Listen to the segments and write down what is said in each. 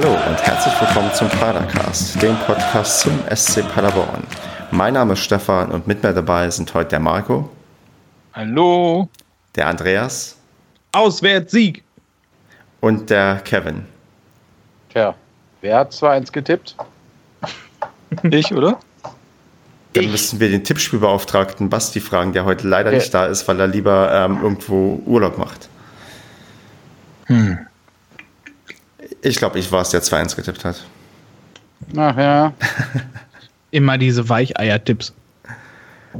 Hallo und herzlich willkommen zum Padercast, dem Podcast zum SC Paderborn. Mein Name ist Stefan und mit mir dabei sind heute der Marco. Hallo. Der Andreas. Auswärts Sieg. Und der Kevin. Tja, wer hat 2-1 getippt? Ich, oder? Dann ich. müssen wir den Tippspielbeauftragten Basti fragen, der heute leider okay. nicht da ist, weil er lieber ähm, irgendwo Urlaub macht. Hm. Ich glaube, ich war es, der 2-1 getippt hat. Ach ja. Immer diese Weicheier-Tipps.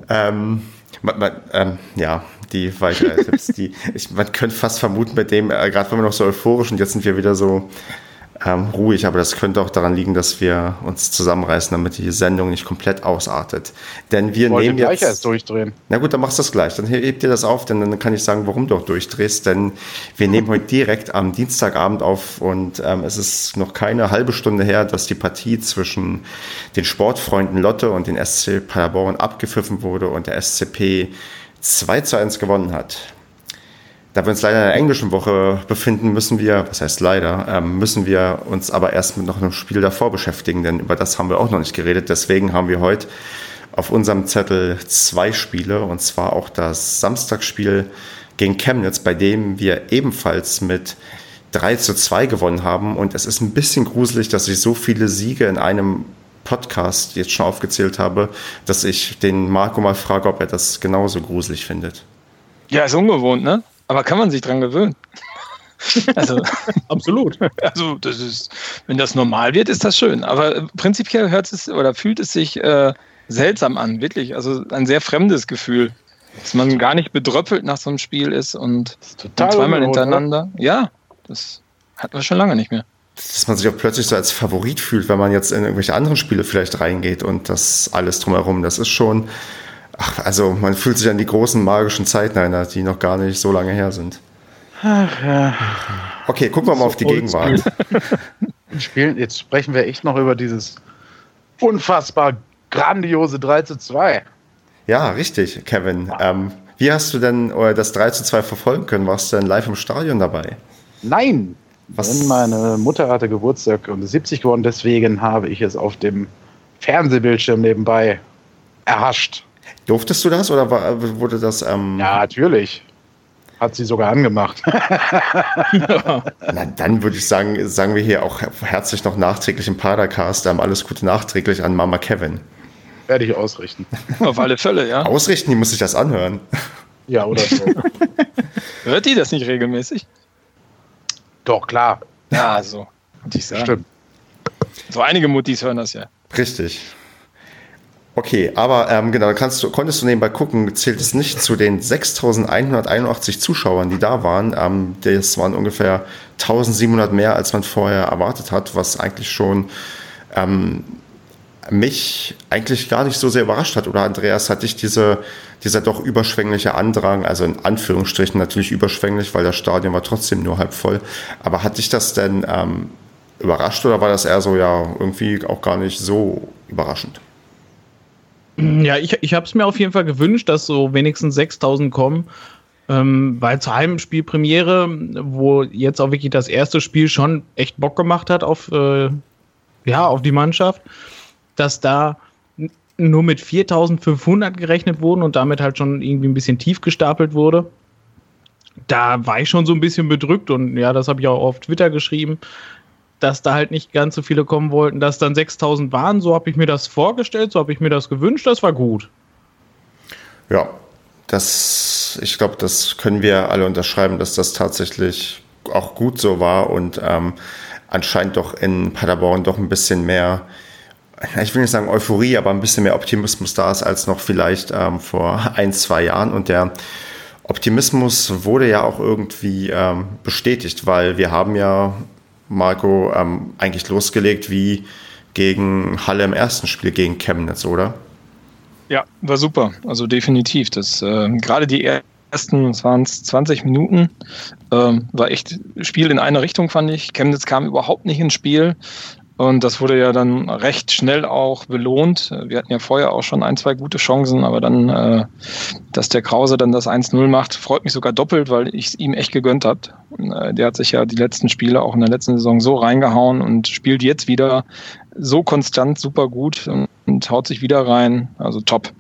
Ähm, man, man, ähm, ja, die Weicheier-Tipps. die, ich, man könnte fast vermuten, bei dem, äh, gerade wenn wir noch so euphorisch und jetzt sind wir wieder so ähm, ruhig, aber das könnte auch daran liegen, dass wir uns zusammenreißen, damit die Sendung nicht komplett ausartet. Denn wir Wollte nehmen jetzt... erst durchdrehen. Na gut, dann machst du das gleich. Dann hebt dir das auf, denn dann kann ich sagen, warum du auch durchdrehst. Denn wir nehmen heute direkt am Dienstagabend auf und ähm, es ist noch keine halbe Stunde her, dass die Partie zwischen den Sportfreunden Lotte und den SC Paderborn abgepfiffen wurde und der SCP 2 zu 1 gewonnen hat. Da wir uns leider in der englischen Woche befinden, müssen wir, was heißt leider, ähm, müssen wir uns aber erst mit noch einem Spiel davor beschäftigen, denn über das haben wir auch noch nicht geredet. Deswegen haben wir heute auf unserem Zettel zwei Spiele, und zwar auch das Samstagsspiel gegen Chemnitz, bei dem wir ebenfalls mit 3 zu 2 gewonnen haben. Und es ist ein bisschen gruselig, dass ich so viele Siege in einem Podcast jetzt schon aufgezählt habe, dass ich den Marco mal frage, ob er das genauso gruselig findet. Ja, ist ungewohnt, ne? Aber kann man sich dran gewöhnen? Also, absolut. Also, das ist, wenn das normal wird, ist das schön. Aber prinzipiell hört es oder fühlt es sich äh, seltsam an, wirklich. Also ein sehr fremdes Gefühl. Dass man gar nicht bedröppelt nach so einem Spiel ist und, ist und zweimal hintereinander. Oder? Ja, das hatten wir schon lange nicht mehr. Dass man sich auch plötzlich so als Favorit fühlt, wenn man jetzt in irgendwelche anderen Spiele vielleicht reingeht und das alles drumherum. Das ist schon Ach, also man fühlt sich an die großen magischen Zeiten erinnert, die noch gar nicht so lange her sind. Ach ja. Okay, gucken wir mal auf die Gegenwart. Spielen, jetzt sprechen wir echt noch über dieses unfassbar grandiose 3 zu 2. Ja, richtig, Kevin. Ähm, wie hast du denn äh, das 3 zu 2 verfolgen können? Warst du denn live im Stadion dabei? Nein. Was? Denn meine Mutter hatte Geburtstag und ist 70 geworden, deswegen habe ich es auf dem Fernsehbildschirm nebenbei erhascht. Durftest du das oder war, wurde das? Ähm ja, natürlich. Hat sie sogar angemacht. Na, dann würde ich sagen, sagen wir hier auch herzlich noch nachträglich im Padercast. Ähm, alles Gute nachträglich an Mama Kevin. Werde ich ausrichten. Auf alle Fälle, ja. Ausrichten, die muss sich das anhören. Ja, oder so. Hört die das nicht regelmäßig? Doch, klar. Ja, so. Stimmt. So einige Mutis hören das ja. Richtig. Okay, aber ähm, genau, kannst du, konntest du nebenbei gucken, zählt es nicht zu den 6.181 Zuschauern, die da waren. Ähm, das waren ungefähr 1.700 mehr, als man vorher erwartet hat, was eigentlich schon ähm, mich eigentlich gar nicht so sehr überrascht hat. Oder Andreas, hat dich diese, dieser doch überschwängliche Andrang, also in Anführungsstrichen natürlich überschwänglich, weil das Stadion war trotzdem nur halb voll, aber hat dich das denn ähm, überrascht oder war das eher so, ja, irgendwie auch gar nicht so überraschend? Ja, ich, ich habe es mir auf jeden Fall gewünscht, dass so wenigstens 6000 kommen. Ähm, weil zur Heimspielpremiere, wo jetzt auch wirklich das erste Spiel schon echt Bock gemacht hat auf, äh, ja, auf die Mannschaft, dass da nur mit 4500 gerechnet wurden und damit halt schon irgendwie ein bisschen tief gestapelt wurde. Da war ich schon so ein bisschen bedrückt und ja, das habe ich auch auf Twitter geschrieben dass da halt nicht ganz so viele kommen wollten, dass dann 6000 waren. So habe ich mir das vorgestellt, so habe ich mir das gewünscht, das war gut. Ja, das, ich glaube, das können wir alle unterschreiben, dass das tatsächlich auch gut so war und ähm, anscheinend doch in Paderborn doch ein bisschen mehr, ich will nicht sagen Euphorie, aber ein bisschen mehr Optimismus da ist als noch vielleicht ähm, vor ein, zwei Jahren. Und der Optimismus wurde ja auch irgendwie ähm, bestätigt, weil wir haben ja Marco, ähm, eigentlich losgelegt wie gegen Halle im ersten Spiel gegen Chemnitz, oder? Ja, war super. Also definitiv. Das äh, gerade die ersten, waren 20 Minuten, äh, war echt Spiel in eine Richtung, fand ich. Chemnitz kam überhaupt nicht ins Spiel. Und das wurde ja dann recht schnell auch belohnt. Wir hatten ja vorher auch schon ein, zwei gute Chancen, aber dann, äh, dass der Krause dann das 1-0 macht, freut mich sogar doppelt, weil ich es ihm echt gegönnt habe. Äh, der hat sich ja die letzten Spiele auch in der letzten Saison so reingehauen und spielt jetzt wieder so konstant super gut und, und haut sich wieder rein. Also top.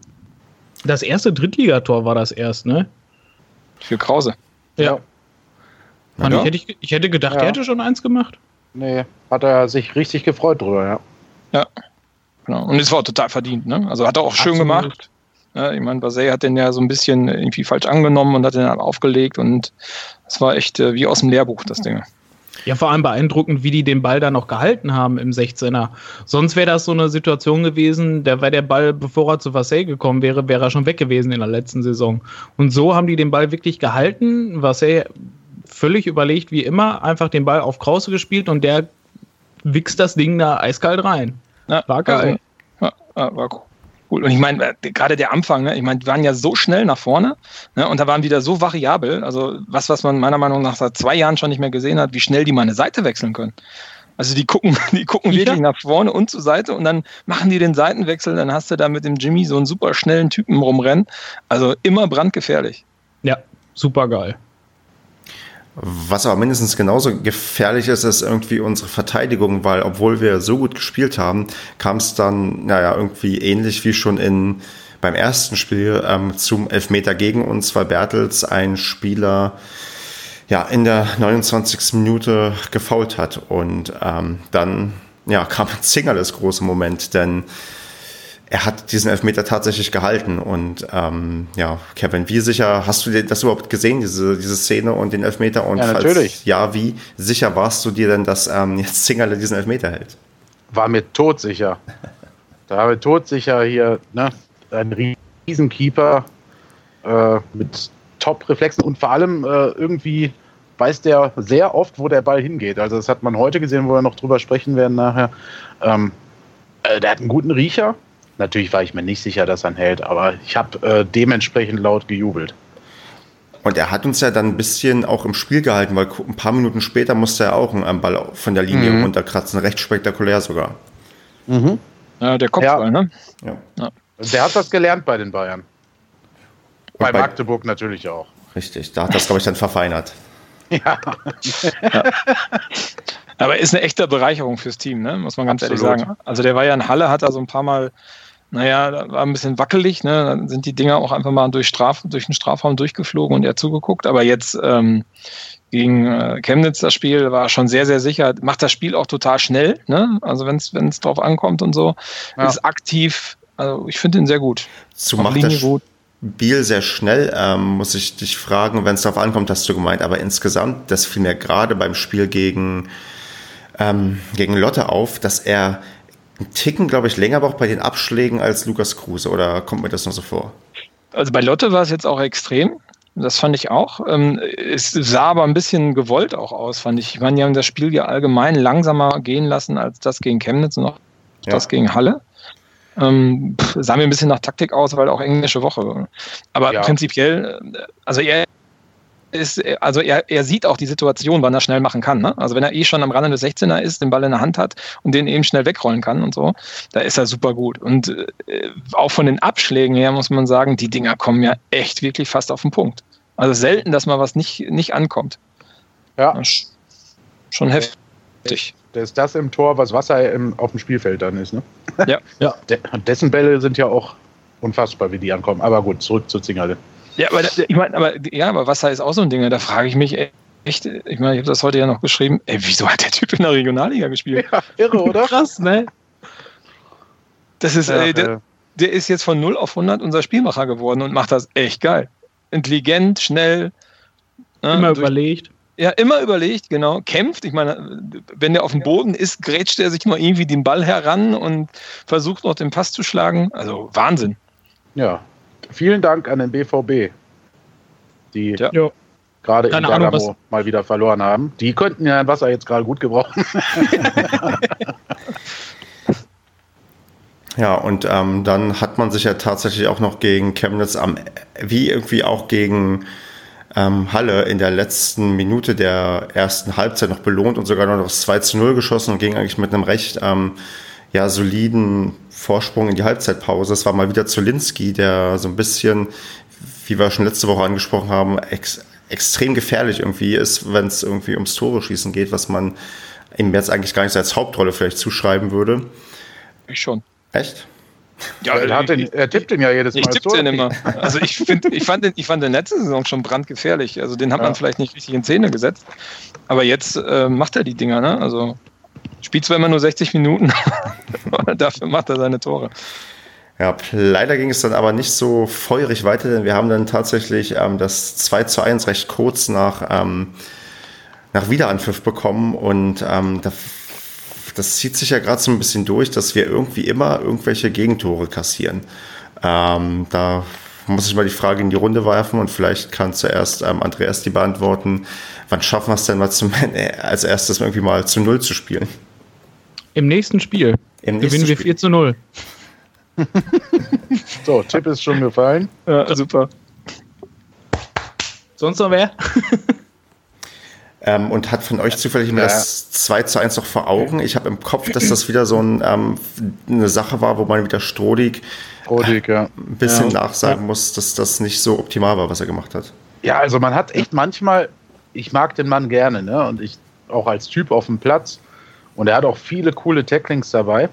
Das erste Drittligator war das erst, ne? Für Krause. Ja. ja. Ich, hätte, ich hätte gedacht, ja. er hätte schon eins gemacht. Nee, hat er sich richtig gefreut drüber, ja. Ja, genau. Und es war total verdient, ne? Also hat er auch schön Absolut. gemacht. Ja, ich meine, Basay hat den ja so ein bisschen irgendwie falsch angenommen und hat den dann aufgelegt und es war echt äh, wie aus dem Lehrbuch, das Ding. Ja, vor allem beeindruckend, wie die den Ball dann noch gehalten haben im 16er. Sonst wäre das so eine Situation gewesen, der wäre der Ball, bevor er zu Vassay gekommen wäre, wäre er schon weg gewesen in der letzten Saison. Und so haben die den Ball wirklich gehalten. Vassay völlig überlegt, wie immer, einfach den Ball auf Krause gespielt und der wichst das Ding da eiskalt rein. Ja, war geil. Also, ja, war cool. Und ich meine, äh, gerade der Anfang, ne? ich meine, die waren ja so schnell nach vorne ne? und da waren wieder so variabel. Also was, was man meiner Meinung nach seit zwei Jahren schon nicht mehr gesehen hat, wie schnell die mal eine Seite wechseln können. Also die gucken, die gucken ja. wirklich nach vorne und zur Seite und dann machen die den Seitenwechsel, dann hast du da mit dem Jimmy so einen super schnellen Typen rumrennen. Also immer brandgefährlich. Ja, super geil. Was aber mindestens genauso gefährlich ist, ist irgendwie unsere Verteidigung, weil obwohl wir so gut gespielt haben, kam es dann, naja, irgendwie ähnlich wie schon in, beim ersten Spiel ähm, zum Elfmeter gegen uns, weil Bertels ein Spieler ja, in der 29. Minute gefault hat. Und ähm, dann ja, kam Zingerles große Moment, denn er hat diesen Elfmeter tatsächlich gehalten. Und ähm, ja, Kevin, wie sicher hast du dir das überhaupt gesehen, diese, diese Szene und den Elfmeter? Und ja, natürlich. ja, wie sicher warst du dir denn, dass ähm, jetzt Zingerle diesen Elfmeter hält? War mir todsicher. da war mir todsicher hier, ne, ein Riesenkeeper äh, mit Top-Reflexen und vor allem äh, irgendwie weiß der sehr oft, wo der Ball hingeht. Also das hat man heute gesehen, wo wir noch drüber sprechen werden nachher. Ähm, äh, der hat einen guten Riecher, Natürlich war ich mir nicht sicher, dass er hält, aber ich habe äh, dementsprechend laut gejubelt. Und er hat uns ja dann ein bisschen auch im Spiel gehalten, weil ein paar Minuten später musste er auch einen Ball von der Linie mhm. runterkratzen, recht spektakulär sogar. Mhm. Ja, der Kopfball, ja. ne? Ja. ja. Der hat das gelernt bei den Bayern. Bei, bei, Magdeburg natürlich auch. Richtig, da hat das, glaube ich, dann verfeinert. ja. ja. Aber ist eine echte Bereicherung fürs Team, ne? muss man ganz Absolut. ehrlich sagen. Also der war ja in Halle, hat da so ein paar Mal naja, da war ein bisschen wackelig, ne? Dann sind die Dinger auch einfach mal durch, Straf, durch den Strafraum durchgeflogen und er zugeguckt. Aber jetzt ähm, gegen äh, Chemnitz das Spiel war schon sehr, sehr sicher. Macht das Spiel auch total schnell, ne? Also wenn es drauf ankommt und so, ja. ist aktiv. Also ich finde ihn sehr gut. Zu macht das gut. Spiel sehr schnell, ähm, muss ich dich fragen, wenn es darauf ankommt, hast du gemeint. Aber insgesamt, das fiel mir gerade beim Spiel gegen, ähm, gegen Lotte auf, dass er einen Ticken, glaube ich, länger braucht bei den Abschlägen als Lukas Kruse. Oder kommt mir das noch so vor? Also bei Lotte war es jetzt auch extrem. Das fand ich auch. Ähm, es sah aber ein bisschen gewollt auch aus, fand ich. Ich meine, die haben das Spiel ja allgemein langsamer gehen lassen als das gegen Chemnitz und auch ja. das gegen Halle. Ähm, sah mir ein bisschen nach Taktik aus, weil auch englische Woche. Aber ja. prinzipiell, also er ist, also er, er sieht auch die Situation, wann er schnell machen kann. Ne? Also wenn er eh schon am Rande des 16er ist, den Ball in der Hand hat und den eben schnell wegrollen kann und so, da ist er super gut. Und äh, auch von den Abschlägen her muss man sagen, die Dinger kommen ja echt wirklich fast auf den Punkt. Also selten, dass mal was nicht, nicht ankommt. Ja. Schon heftig. Das ist das im Tor, was Wasser im, auf dem Spielfeld dann ist. Ne? Ja. ja. De dessen Bälle sind ja auch unfassbar, wie die ankommen. Aber gut, zurück zu Zingerle. Ja, aber ich meine, aber ja, aber Wasser ist auch so ein Ding. Da frage ich mich echt. Ich meine, ich habe das heute ja noch geschrieben. Ey, wieso hat der Typ in der Regionalliga gespielt? Ja, irre, oder? Krass, ne? Das ist, ja, ey, der, der, ist jetzt von 0 auf 100 unser Spielmacher geworden und macht das echt geil. Intelligent, schnell. Ne, immer durch, überlegt. Ja, immer überlegt, genau. Kämpft. Ich meine, wenn der auf dem Boden ist, grätscht er sich mal irgendwie den Ball heran und versucht noch den Pass zu schlagen. Also Wahnsinn. Ja, vielen Dank an den BVB, die ja. gerade in Bergamo mal wieder verloren haben. Die könnten ja ein Wasser jetzt gerade gut gebrauchen. ja, und ähm, dann hat man sich ja tatsächlich auch noch gegen Chemnitz am, wie irgendwie auch gegen ähm, Halle in der letzten Minute der ersten Halbzeit noch belohnt und sogar noch das 2 zu 0 geschossen und ging eigentlich mit einem recht ähm, ja, soliden Vorsprung in die Halbzeitpause. Es war mal wieder Zolinski, der so ein bisschen, wie wir schon letzte Woche angesprochen haben, ex extrem gefährlich irgendwie ist, wenn es irgendwie ums Tore schießen geht, was man ihm jetzt eigentlich gar nicht als Hauptrolle vielleicht zuschreiben würde. Ich schon. Echt? Ja, er, hat den, er tippt den ja jedes Mal. Ich tippe den immer. Also ich finde, ich fand den, ich fand den letzte Saison schon brandgefährlich. Also den hat ja. man vielleicht nicht richtig in Szene gesetzt. Aber jetzt äh, macht er die Dinger, ne? Also spielt zwar immer nur 60 Minuten, aber dafür macht er seine Tore. Ja, leider ging es dann aber nicht so feurig weiter, denn wir haben dann tatsächlich ähm, das 2 zu 1 recht kurz nach, ähm, nach Wiederanpfiff bekommen und ähm, da das zieht sich ja gerade so ein bisschen durch, dass wir irgendwie immer irgendwelche Gegentore kassieren. Ähm, da muss ich mal die Frage in die Runde werfen und vielleicht kann zuerst ähm, Andreas die beantworten. Wann schaffen wir es denn mal zum, äh, als erstes irgendwie mal zu Null zu spielen? Im nächsten Spiel Im nächsten gewinnen wir Spiel. 4 zu 0. so, Tipp ist schon gefallen. Ja, super. Sonst noch wer? Ähm, und hat von euch zufällig immer ja. das 2 zu 1 noch vor Augen. Ich habe im Kopf, dass das wieder so ein, ähm, eine Sache war, wo man wieder Strodig, Strodig ja. ein bisschen ja. nachsagen muss, dass das nicht so optimal war, was er gemacht hat. Ja, also man hat echt manchmal, ich mag den Mann gerne, ne? Und ich auch als Typ auf dem Platz. Und er hat auch viele coole Tacklings dabei.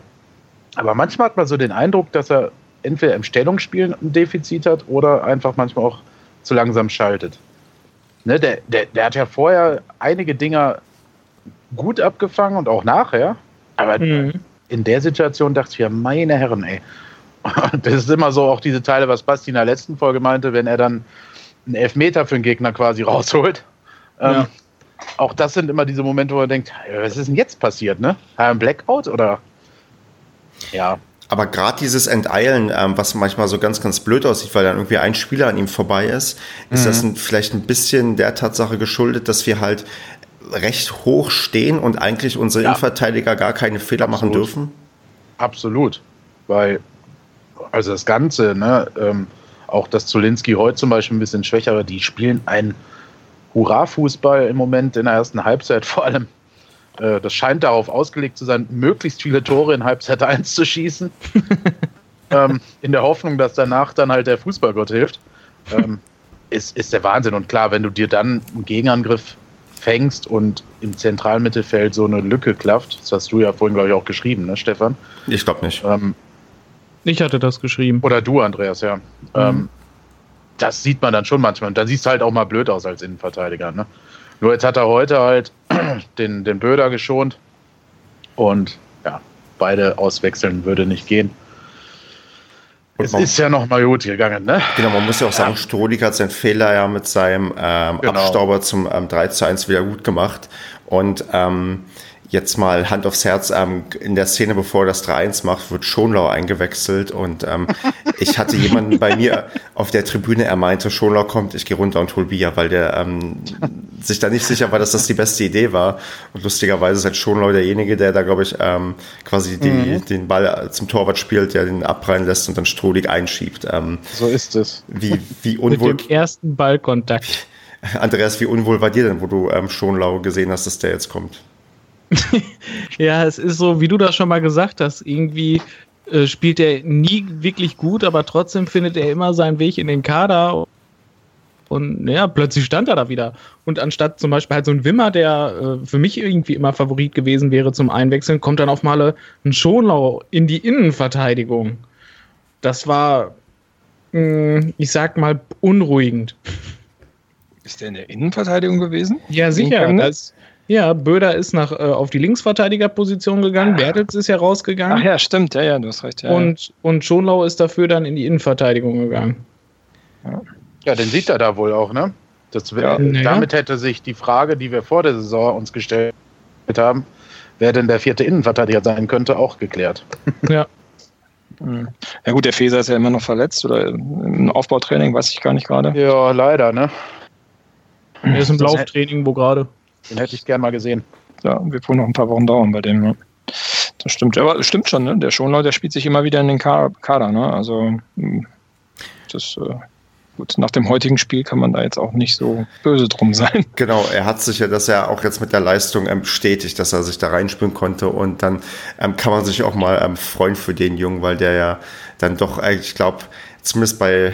Aber manchmal hat man so den Eindruck, dass er entweder im Stellungsspiel ein Defizit hat oder einfach manchmal auch zu langsam schaltet. Ne, der, der, der hat ja vorher einige Dinger gut abgefangen und auch nachher. Aber mhm. in der Situation dachte ich ja, meine Herren, ey. Das ist immer so auch diese Teile, was Basti in der letzten Folge meinte, wenn er dann einen Elfmeter für den Gegner quasi rausholt. Ähm, ja. Ähm, auch das sind immer diese Momente, wo er denkt, was ist denn jetzt passiert, ne? Ein Blackout oder? Ja. Aber gerade dieses Enteilen, ähm, was manchmal so ganz, ganz blöd aussieht, weil dann irgendwie ein Spieler an ihm vorbei ist, ist mhm. das ein, vielleicht ein bisschen der Tatsache geschuldet, dass wir halt recht hoch stehen und eigentlich unsere ja. Innenverteidiger gar keine Fehler Absolut. machen dürfen? Absolut. Weil, also das Ganze, ne, ähm, auch das Zulinski heute zum Beispiel ein bisschen schwächere, die spielen einen Hurra-Fußball im Moment in der ersten Halbzeit vor allem. Äh, das scheint darauf ausgelegt zu sein, möglichst viele Tore in Halbzeit 1 zu schießen. ähm, in der Hoffnung, dass danach dann halt der Fußballgott hilft. Ähm, ist, ist der Wahnsinn. Und klar, wenn du dir dann einen Gegenangriff fängst und im zentralen Mittelfeld so eine Lücke klafft, das hast du ja vorhin, glaube ich, auch geschrieben, ne, Stefan? Ich glaube nicht. Ähm, ich hatte das geschrieben. Oder du, Andreas, ja. Mhm. Ähm, das sieht man dann schon manchmal. Und dann siehst du halt auch mal blöd aus als Innenverteidiger. Ne? Nur jetzt hat er heute halt den, den Böder geschont und ja, beide auswechseln würde nicht gehen. Und es ist ja noch mal gut gegangen, ne? Genau, man muss ja auch sagen, ja. Strohlig hat seinen Fehler ja mit seinem ähm, genau. Abstauber zum ähm, 3 zu 1 wieder gut gemacht. Und ähm, jetzt mal Hand aufs Herz, ähm, in der Szene, bevor er das 3-1 macht, wird Schonlau eingewechselt und ähm, ich hatte jemanden bei mir auf der Tribüne, er meinte, Schonlau kommt, ich gehe runter und hol Bier, weil der ähm, sich da nicht sicher war, dass das die beste Idee war. Und lustigerweise ist halt Schonlau derjenige, der da, glaube ich, ähm, quasi die, mhm. den Ball zum Torwart spielt, der den abprallen lässt und dann Strohlig einschiebt. Ähm, so ist es. Wie, wie unwohl... Mit dem ersten Ballkontakt. Andreas, wie unwohl war dir denn, wo du ähm, Schonlau gesehen hast, dass der jetzt kommt? ja, es ist so, wie du das schon mal gesagt hast, irgendwie äh, spielt er nie wirklich gut, aber trotzdem findet er immer seinen Weg in den Kader. Und ja, plötzlich stand er da wieder. Und anstatt zum Beispiel halt so ein Wimmer, der äh, für mich irgendwie immer Favorit gewesen wäre zum Einwechseln, kommt dann auf mal ein Schonlau in die Innenverteidigung. Das war, mh, hm, ich sag mal, unruhigend. Ist der in der Innenverteidigung gewesen? Ja, sicher. Das, ja, Böder ist nach, äh, auf die Linksverteidigerposition gegangen, ah. Bertels ist ja rausgegangen. Ach ja, stimmt, ja, ja, du hast recht. Ja, und, und Schonlau ist dafür dann in die Innenverteidigung gegangen. Ja, ja den sieht er da wohl auch, ne? Das, ja. Damit hätte sich die Frage, die wir vor der Saison uns gestellt haben, wer denn der vierte Innenverteidiger sein könnte, auch geklärt. Ja. Ja gut, der Feser ist ja immer noch verletzt oder im Aufbautraining, weiß ich gar nicht gerade. Ja, leider, ne? Er ist im Lauftraining, wo gerade. Den hätte ich gern mal gesehen. Ja, wird wohl noch ein paar Wochen dauern bei dem. Ne? Das stimmt. Aber das stimmt schon, ne? Der Schonlau, der spielt sich immer wieder in den Kader, ne? Also hm, das. Äh gut, nach dem heutigen Spiel kann man da jetzt auch nicht so böse drum sein. Genau, er hat sich ja das ja auch jetzt mit der Leistung ähm, bestätigt, dass er sich da reinspielen konnte und dann ähm, kann man sich auch mal ähm, freuen für den Jungen, weil der ja dann doch eigentlich, ich glaube, zumindest bei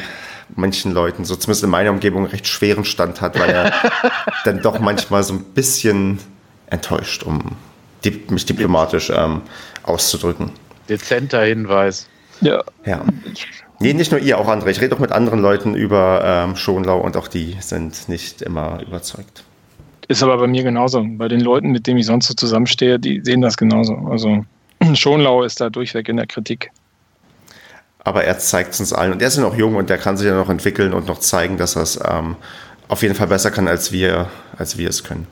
manchen Leuten, so zumindest in meiner Umgebung, recht schweren Stand hat, weil er dann doch manchmal so ein bisschen enttäuscht, um mich diplomatisch ähm, auszudrücken. Dezenter Hinweis. Ja. ja. Nee, nicht nur ihr, auch andere. Ich rede auch mit anderen Leuten über ähm, Schonlau und auch die sind nicht immer überzeugt. Ist aber bei mir genauso. Bei den Leuten, mit denen ich sonst so zusammenstehe, die sehen das genauso. Also Schonlau ist da durchweg in der Kritik. Aber er zeigt es uns allen. Und er ist ja noch jung und der kann sich ja noch entwickeln und noch zeigen, dass er es ähm, auf jeden Fall besser kann, als wir, als wir es können.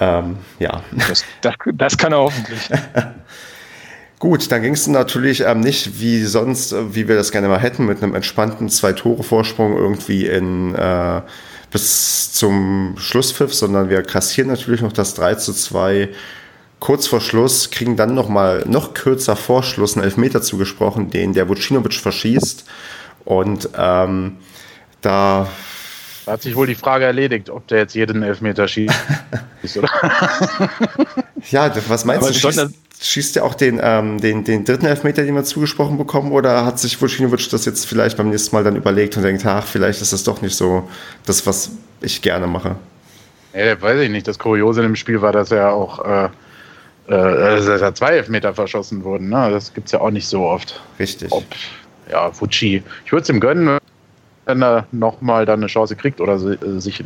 Ähm, ja. Das, das, das kann er hoffentlich. Gut, dann ging es natürlich ähm, nicht wie sonst, äh, wie wir das gerne mal hätten, mit einem entspannten Zwei-Tore-Vorsprung irgendwie in äh, bis zum Schlusspfiff, sondern wir kassieren natürlich noch das 3 zu 2 kurz vor Schluss, kriegen dann noch mal noch kürzer vor Schluss einen Elfmeter zugesprochen, den der Vucinovic verschießt. Und ähm, da da hat sich wohl die Frage erledigt, ob der jetzt jeden Elfmeter schießt. ja, was meinst du? Schießt, schießt er auch den, ähm, den, den dritten Elfmeter, den wir zugesprochen bekommen, oder hat sich Vucinovic das jetzt vielleicht beim nächsten Mal dann überlegt und denkt, ach, vielleicht ist das doch nicht so das, was ich gerne mache? Ja, weiß ich nicht. Das Kuriose im Spiel war, dass er auch äh, dass ja zwei Elfmeter verschossen wurden. Ne? Das gibt es ja auch nicht so oft. Richtig. Ob, ja, Fucci. Ich würde es ihm gönnen, wenn er nochmal dann eine Chance kriegt oder äh, sich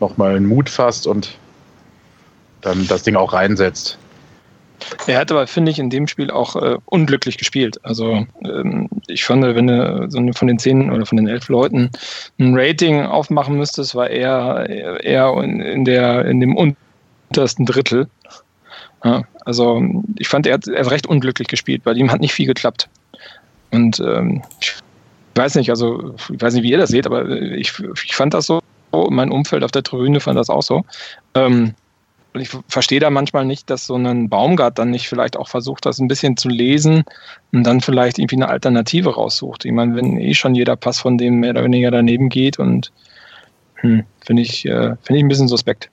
nochmal einen Mut fasst und dann das Ding auch reinsetzt. Er hat aber, finde ich, in dem Spiel auch äh, unglücklich gespielt. Also ähm, ich fand, wenn du so von den zehn oder von den elf Leuten ein Rating aufmachen müsstest, war er eher in, in, der, in dem untersten Drittel. Ja, also ich fand, er hat, er hat recht unglücklich gespielt. Bei ihm hat nicht viel geklappt. Und ähm, ich weiß nicht, also ich weiß nicht, wie ihr das seht, aber ich, ich fand das so, mein Umfeld auf der Tribüne fand das auch so. Ähm, und ich verstehe da manchmal nicht, dass so ein Baumgart dann nicht vielleicht auch versucht, das ein bisschen zu lesen und dann vielleicht irgendwie eine Alternative raussucht. Ich meine, wenn eh schon jeder Pass von dem mehr oder weniger daneben geht und hm, finde ich, äh, finde ich ein bisschen suspekt.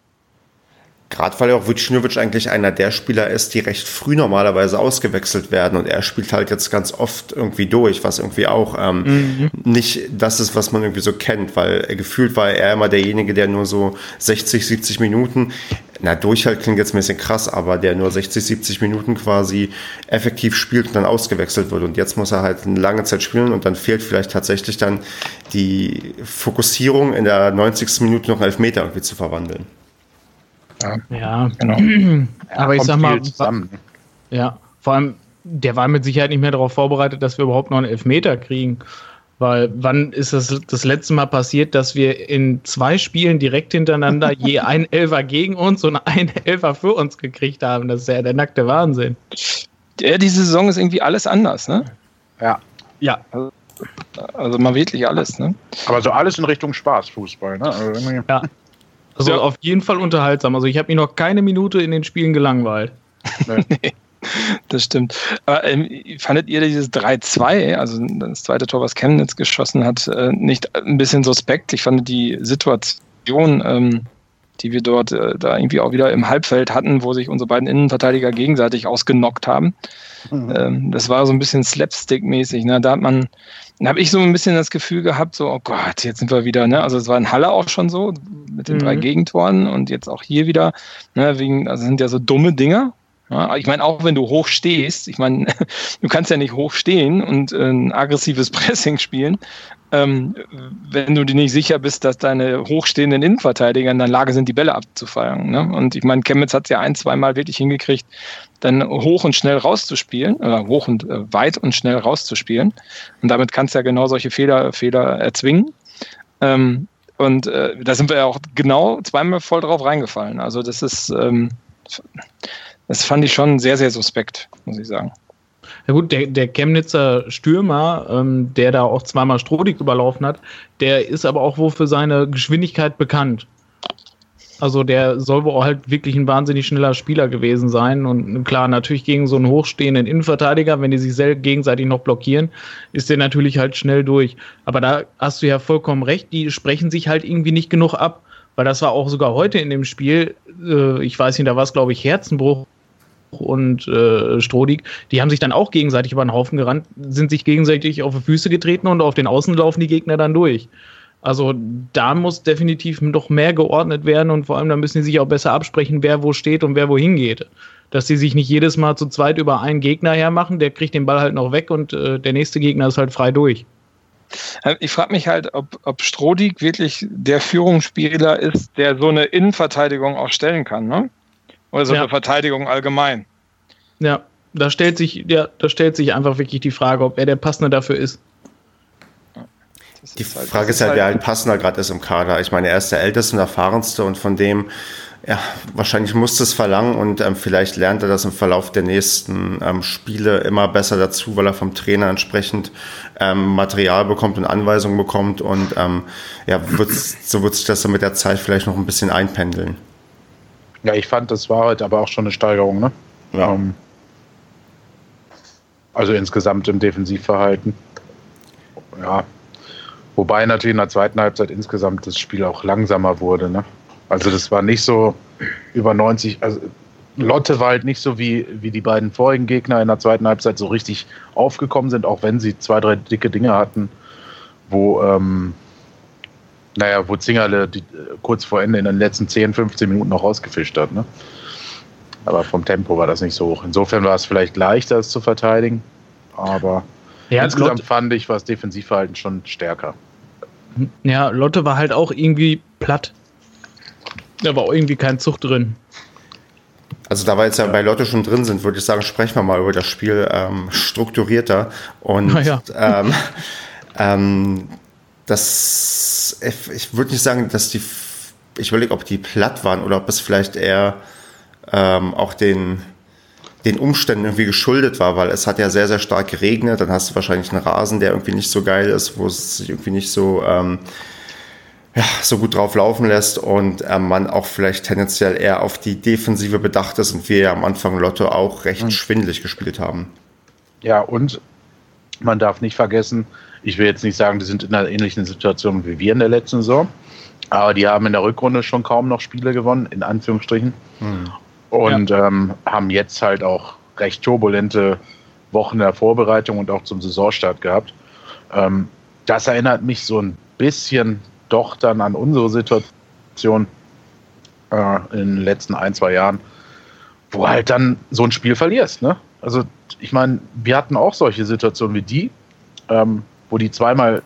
Gerade weil auch Vucinovic eigentlich einer der Spieler ist, die recht früh normalerweise ausgewechselt werden und er spielt halt jetzt ganz oft irgendwie durch, was irgendwie auch ähm, mhm. nicht das ist, was man irgendwie so kennt, weil gefühlt war er immer derjenige, der nur so 60, 70 Minuten, na Durchhalt klingt jetzt ein bisschen krass, aber der nur 60, 70 Minuten quasi effektiv spielt und dann ausgewechselt wird und jetzt muss er halt eine lange Zeit spielen und dann fehlt vielleicht tatsächlich dann die Fokussierung in der 90. Minute noch elf Meter irgendwie zu verwandeln. Ja, ja genau. Aber ich sag mal, zusammen. ja, vor allem, der war mit Sicherheit nicht mehr darauf vorbereitet, dass wir überhaupt noch einen Elfmeter kriegen. Weil wann ist das das letzte Mal passiert, dass wir in zwei Spielen direkt hintereinander je ein Elfer gegen uns und ein Elfer für uns gekriegt haben? Das ist ja der nackte Wahnsinn. Ja, diese Saison ist irgendwie alles anders, ne? Ja. Ja. Also, also mal wirklich alles, ne? Aber so alles in Richtung Spaß, Fußball, ne? Also ja. Also ja. auf jeden Fall unterhaltsam. Also ich habe mich noch keine Minute in den Spielen gelangweilt. nee. Das stimmt. Aber ähm, fandet ihr dieses 3-2, also das zweite Tor, was Chemnitz geschossen hat, äh, nicht ein bisschen suspekt? Ich fand die Situation, ähm, die wir dort äh, da irgendwie auch wieder im Halbfeld hatten, wo sich unsere beiden Innenverteidiger gegenseitig ausgenockt haben, mhm. ähm, das war so ein bisschen Slapstick-mäßig. Ne? Da hat man habe ich so ein bisschen das Gefühl gehabt, so, oh Gott, jetzt sind wir wieder, ne? Also es war in Halle auch schon so, mit den mhm. drei Gegentoren und jetzt auch hier wieder, ne, wegen, also sind ja so dumme Dinger. Ja, ich meine, auch wenn du hoch stehst, ich meine, du kannst ja nicht hoch stehen und äh, ein aggressives Pressing spielen, ähm, wenn du dir nicht sicher bist, dass deine hochstehenden Innenverteidiger in der Lage sind, die Bälle abzufangen. Ne? Und ich meine, Chemnitz hat es ja ein, zweimal wirklich hingekriegt, dann hoch und schnell rauszuspielen, oder hoch und äh, weit und schnell rauszuspielen. Und damit kannst du ja genau solche Fehler, Fehler erzwingen. Ähm, und äh, da sind wir ja auch genau zweimal voll drauf reingefallen. Also das ist, ähm, das fand ich schon sehr, sehr suspekt, muss ich sagen. Ja gut, der, der Chemnitzer Stürmer, ähm, der da auch zweimal Strodig überlaufen hat, der ist aber auch wohl für seine Geschwindigkeit bekannt. Also der soll wohl halt wirklich ein wahnsinnig schneller Spieler gewesen sein. Und klar, natürlich gegen so einen hochstehenden Innenverteidiger, wenn die sich selbst gegenseitig noch blockieren, ist der natürlich halt schnell durch. Aber da hast du ja vollkommen recht, die sprechen sich halt irgendwie nicht genug ab. Weil das war auch sogar heute in dem Spiel, äh, ich weiß nicht, da war es, glaube ich, Herzenbruch und äh, Strodig, die haben sich dann auch gegenseitig über den Haufen gerannt, sind sich gegenseitig auf die Füße getreten und auf den Außen laufen die Gegner dann durch. Also da muss definitiv noch mehr geordnet werden und vor allem da müssen die sich auch besser absprechen, wer wo steht und wer wohin geht. Dass sie sich nicht jedes Mal zu zweit über einen Gegner hermachen, der kriegt den Ball halt noch weg und äh, der nächste Gegner ist halt frei durch. Äh, ich frage mich halt, ob, ob Strodig wirklich der Führungsspieler ist, der so eine Innenverteidigung auch stellen kann, ne? Oder so ja. eine Verteidigung allgemein. Ja, da stellt sich, ja, da stellt sich einfach wirklich die Frage, ob er der Passende dafür ist. Die halt, Frage ist halt, wer halt passender gerade ist im Kader. Ich meine, er ist der älteste und erfahrenste und von dem, ja, wahrscheinlich muss es verlangen und ähm, vielleicht lernt er das im Verlauf der nächsten ähm, Spiele immer besser dazu, weil er vom Trainer entsprechend ähm, Material bekommt und Anweisungen bekommt und ähm, ja, wird's, so wird sich das dann mit der Zeit vielleicht noch ein bisschen einpendeln. Ja, ich fand, das war heute aber auch schon eine Steigerung, ne? Ja. Ähm, also insgesamt im Defensivverhalten. Ja, Wobei natürlich in der zweiten Halbzeit insgesamt das Spiel auch langsamer wurde. Ne? Also das war nicht so über 90, also Lotte war halt nicht so wie, wie die beiden vorigen Gegner in der zweiten Halbzeit so richtig aufgekommen sind, auch wenn sie zwei, drei dicke Dinge hatten, wo, ähm, naja, wo Zingerle die, kurz vor Ende in den letzten 10, 15 Minuten noch rausgefischt hat. Ne? Aber vom Tempo war das nicht so hoch. Insofern war es vielleicht leichter, es zu verteidigen, aber ja, Insgesamt Lotte, fand ich war das Defensivverhalten schon stärker. Ja, Lotte war halt auch irgendwie platt. Da war auch irgendwie kein Zug drin. Also da wir jetzt ja bei Lotte schon drin sind, würde ich sagen, sprechen wir mal über das Spiel ähm, strukturierter. Und ja. ähm, ähm, das, ich würde nicht sagen, dass die, ich überlege, ob die platt waren oder ob es vielleicht eher ähm, auch den, den Umständen irgendwie geschuldet war, weil es hat ja sehr, sehr stark geregnet. Dann hast du wahrscheinlich einen Rasen, der irgendwie nicht so geil ist, wo es sich irgendwie nicht so, ähm, ja, so gut drauf laufen lässt und ähm, man auch vielleicht tendenziell eher auf die Defensive bedacht ist und wir ja am Anfang Lotto auch recht mhm. schwindelig gespielt haben. Ja, und man darf nicht vergessen, ich will jetzt nicht sagen, die sind in einer ähnlichen Situation wie wir in der letzten Saison, aber die haben in der Rückrunde schon kaum noch Spiele gewonnen, in Anführungsstrichen. Mhm. Und ja. ähm, haben jetzt halt auch recht turbulente Wochen der Vorbereitung und auch zum Saisonstart gehabt. Ähm, das erinnert mich so ein bisschen doch dann an unsere Situation äh, in den letzten ein, zwei Jahren, wo halt dann so ein Spiel verlierst. Ne? Also ich meine, wir hatten auch solche Situationen wie die, ähm, wo die zweimal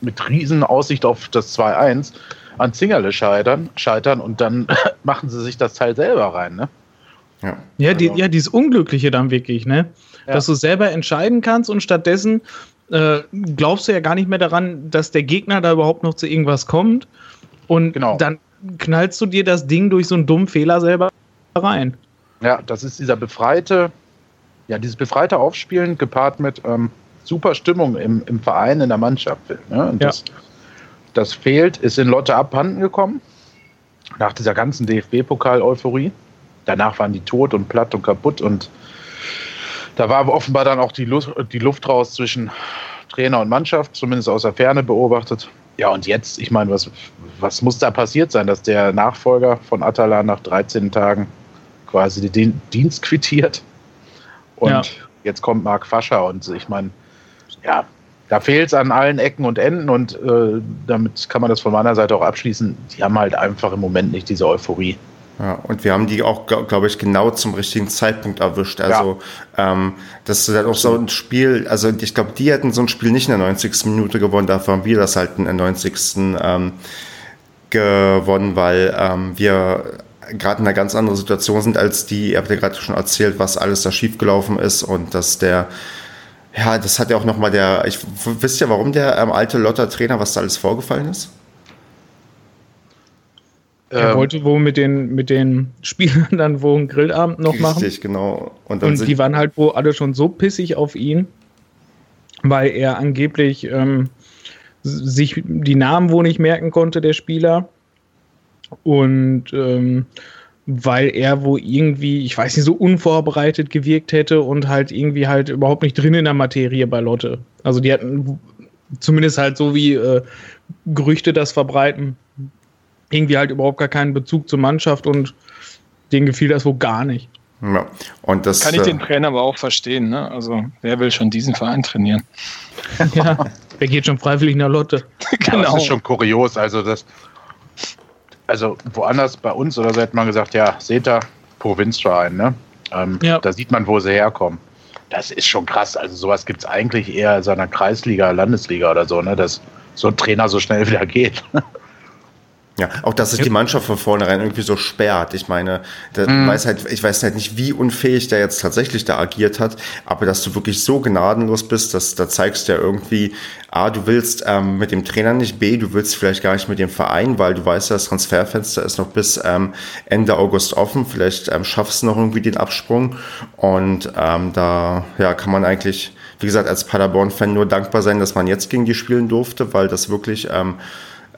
mit riesen Aussicht auf das 2-1 an Zingerle scheitern, scheitern und dann machen sie sich das Teil selber rein, ne? Ja, ja, die, also ja dieses Unglückliche dann wirklich, ne? Ja. Dass du selber entscheiden kannst und stattdessen äh, glaubst du ja gar nicht mehr daran, dass der Gegner da überhaupt noch zu irgendwas kommt. Und genau. dann knallst du dir das Ding durch so einen dummen Fehler selber rein. Ja, das ist dieser befreite, ja, dieses befreite Aufspielen gepaart mit ähm, super Stimmung im, im Verein, in der Mannschaft. Ne? Und ja. das, das fehlt, ist in Lotte abhanden gekommen. Nach dieser ganzen DFB-Pokal-Euphorie. Danach waren die tot und platt und kaputt. Und da war offenbar dann auch die Luft, die Luft raus zwischen Trainer und Mannschaft, zumindest aus der Ferne beobachtet. Ja, und jetzt, ich meine, was, was muss da passiert sein, dass der Nachfolger von Atala nach 13 Tagen quasi den Dienst quittiert? Und ja. jetzt kommt Marc Fascher und ich meine, ja, da fehlt es an allen Ecken und Enden und äh, damit kann man das von meiner Seite auch abschließen. Die haben halt einfach im Moment nicht diese Euphorie. Ja, und wir haben die auch, glaube ich, genau zum richtigen Zeitpunkt erwischt. Also, ja. ähm, das ist halt auch so ein Spiel, also ich glaube, die hätten so ein Spiel nicht in der 90. Minute gewonnen, dafür haben wir das halt in der 90. Ähm, gewonnen, weil ähm, wir gerade in einer ganz anderen Situation sind als die, ihr habt ja gerade schon erzählt, was alles da schiefgelaufen ist und dass der ja, das hat ja auch nochmal der, ich, wisst ihr, warum der ähm, alte Lotter-Trainer, was da alles vorgefallen ist? Er ähm, wollte wohl mit den, mit den Spielern dann wohl einen Grillabend noch machen. Richtig, genau. Und, und die waren halt wohl alle schon so pissig auf ihn, weil er angeblich ähm, sich die Namen wohl nicht merken konnte, der Spieler. Und ähm, weil er wo irgendwie, ich weiß nicht, so unvorbereitet gewirkt hätte und halt irgendwie halt überhaupt nicht drin in der Materie bei Lotte. Also die hatten zumindest halt so wie äh, Gerüchte das verbreiten, irgendwie halt überhaupt gar keinen Bezug zur Mannschaft und denen gefiel das wohl gar nicht. Ja, und das kann ich den äh, Trainer aber auch verstehen. Ne? Also wer will schon diesen Verein trainieren? ja, wer geht schon freiwillig nach Lotte? genau. das ist schon kurios. Also das, also woanders bei uns oder so hätte man gesagt, ja, seht ihr, Provinzverein, ne? Ähm, ja. Da sieht man, wo sie herkommen. Das ist schon krass. Also sowas gibt es eigentlich eher in seiner Kreisliga, Landesliga oder so, ne? Dass so ein Trainer so schnell wieder geht. Ja, auch dass sich die Mannschaft von vornherein irgendwie so sperrt. Ich meine, der mm. weiß halt, ich weiß halt nicht, wie unfähig der jetzt tatsächlich da agiert hat, aber dass du wirklich so gnadenlos bist, dass da zeigst du ja irgendwie, A, du willst ähm, mit dem Trainer nicht, B, du willst vielleicht gar nicht mit dem Verein, weil du weißt, das Transferfenster ist noch bis ähm, Ende August offen. Vielleicht ähm, schaffst du noch irgendwie den Absprung. Und ähm, da ja, kann man eigentlich, wie gesagt, als Paderborn-Fan nur dankbar sein, dass man jetzt gegen die spielen durfte, weil das wirklich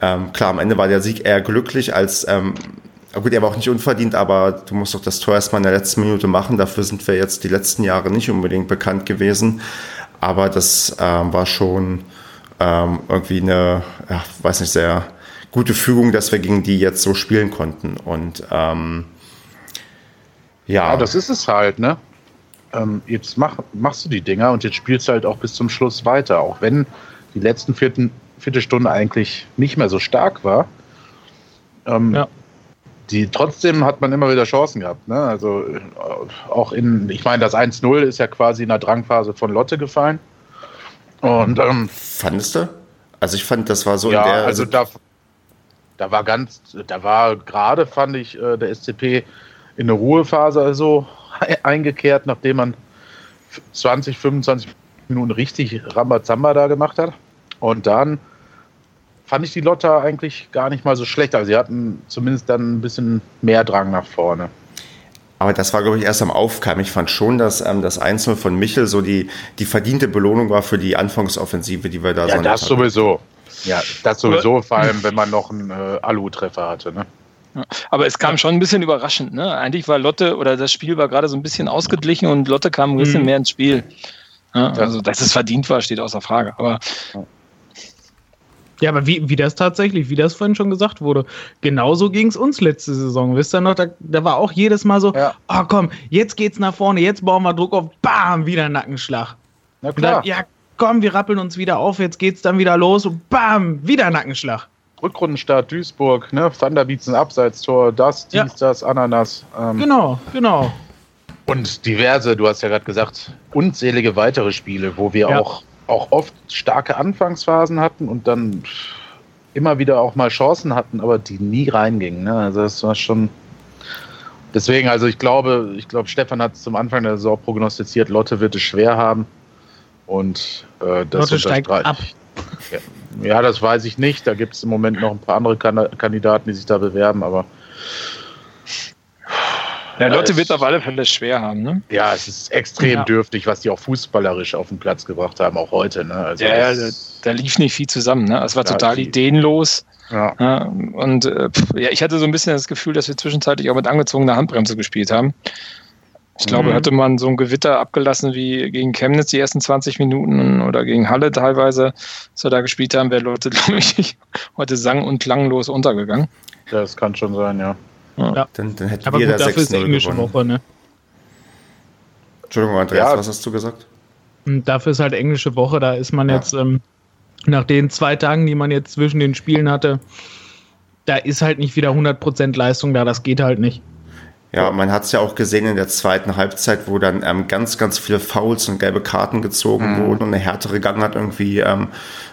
ähm, klar, am Ende war der Sieg eher glücklich als, ähm, gut, er war auch nicht unverdient, aber du musst doch das Tor erstmal in der letzten Minute machen. Dafür sind wir jetzt die letzten Jahre nicht unbedingt bekannt gewesen. Aber das ähm, war schon ähm, irgendwie eine, ja, weiß nicht, sehr gute Fügung, dass wir gegen die jetzt so spielen konnten. Und ähm, ja. ja. das ist es halt, ne? Ähm, jetzt mach, machst du die Dinger und jetzt spielst du halt auch bis zum Schluss weiter, auch wenn die letzten vierten, Viertelstunde eigentlich nicht mehr so stark war. Ähm, ja. Die, trotzdem hat man immer wieder Chancen gehabt. Ne? Also äh, auch in, ich meine, das 1-0 ist ja quasi in der Drangphase von Lotte gefallen. Und ähm, fandest du? Also ich fand, das war so ja, in der. Also da, da war ganz, da war gerade, fand ich, äh, der SCP in eine Ruhephase also eingekehrt, nachdem man 20, 25 Minuten richtig Rambazamba da gemacht hat. Und dann fand ich die Lotta eigentlich gar nicht mal so schlecht. Also sie hatten zumindest dann ein bisschen mehr Drang nach vorne. Aber das war, glaube ich, erst am Aufkeim. Ich fand schon, dass ähm, das Einzelne von Michel so die, die verdiente Belohnung war für die Anfangsoffensive, die wir da ja, so das sowieso. Ja, das sowieso, vor allem, wenn man noch einen äh, Alu-Treffer hatte. Ne? aber es kam schon ein bisschen überraschend. Ne? Eigentlich war Lotte oder das Spiel war gerade so ein bisschen ausgeglichen und Lotte kam ein bisschen mhm. mehr ins Spiel. Ja, also, dass es verdient war, steht außer Frage. Aber ja, aber wie, wie das tatsächlich, wie das vorhin schon gesagt wurde, genauso ging es uns letzte Saison. Wisst ihr noch, da, da war auch jedes Mal so, ja. oh komm, jetzt geht's nach vorne, jetzt bauen wir Druck auf, bam, wieder Nackenschlag. Na klar. Dann, ja, komm, wir rappeln uns wieder auf, jetzt geht's dann wieder los und bam, wieder Nackenschlag. Rückrundenstart Duisburg, ne? Thunderbeats ein Abseitstor, das, dies, ja. das, Ananas. Ähm. Genau, genau. Und diverse, du hast ja gerade gesagt, unzählige weitere Spiele, wo wir ja. auch auch oft starke Anfangsphasen hatten und dann immer wieder auch mal Chancen hatten, aber die nie reingingen. Ne? Also das war schon. Deswegen, also ich glaube, ich glaube, Stefan hat zum Anfang der Saison prognostiziert, Lotte wird es schwer haben. Und äh, das Lotte steigt ab. Ja, ja, das weiß ich nicht. Da gibt es im Moment noch ein paar andere Kandidaten, die sich da bewerben, aber ja, Lotte wird auf alle Fälle schwer haben, ne? Ja, es ist extrem ja. dürftig, was die auch fußballerisch auf den Platz gebracht haben, auch heute. Ne? Also ja, ja da, da, lief nicht viel zusammen, ne? Es war total ideenlos. Ja. ja und äh, ja, ich hatte so ein bisschen das Gefühl, dass wir zwischenzeitlich auch mit angezogener Handbremse gespielt haben. Ich glaube, mhm. hätte man so ein Gewitter abgelassen wie gegen Chemnitz die ersten 20 Minuten oder gegen Halle teilweise, als wir da gespielt haben, wäre Leute, glaube ich, heute sang- und klanglos untergegangen. Das kann schon sein, ja. Ja. Dann, dann hätten Aber wir gut, da 6 0 gewonnen. Woche, ne? Entschuldigung, Andreas, ja. was hast du gesagt? Und dafür ist halt englische Woche, da ist man ja. jetzt ähm, nach den zwei Tagen, die man jetzt zwischen den Spielen hatte, da ist halt nicht wieder 100% Leistung da, das geht halt nicht. Ja, man hat es ja auch gesehen in der zweiten Halbzeit, wo dann ähm, ganz, ganz viele Fouls und gelbe Karten gezogen mhm. wurden und eine härtere Gangart irgendwie, ähm,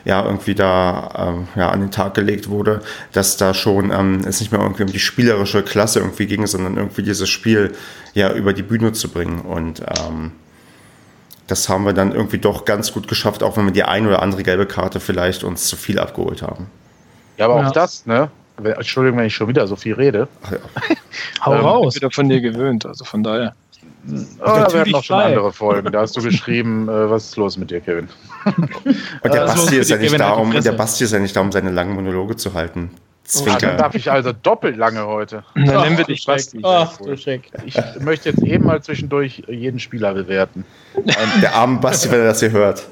ja, irgendwie da ähm, ja, an den Tag gelegt wurde, dass da schon ähm, es nicht mehr irgendwie um die spielerische Klasse irgendwie ging, sondern irgendwie dieses Spiel ja über die Bühne zu bringen. Und ähm, das haben wir dann irgendwie doch ganz gut geschafft, auch wenn wir die ein oder andere gelbe Karte vielleicht uns zu viel abgeholt haben. Ja, aber ja. auch das, ne? Entschuldigung, wenn ich schon wieder so viel rede. Ja. Hau ähm, raus. Ich bin wieder von dir gewöhnt, also von daher. Oh, da werden noch schon andere Folgen. Da hast du geschrieben, äh, was ist los mit dir, Kevin? Und der, Basti ist, ja nicht da, um, der Basti ist ja nicht da, um seine langen Monologe zu halten. Ah, dann darf ich also doppelt lange heute. Dann Ach, nennen wir dich. Basti. Ach, du Schreck. Ich möchte jetzt eben mal zwischendurch jeden Spieler bewerten. Der arme Basti, wenn er das hier hört.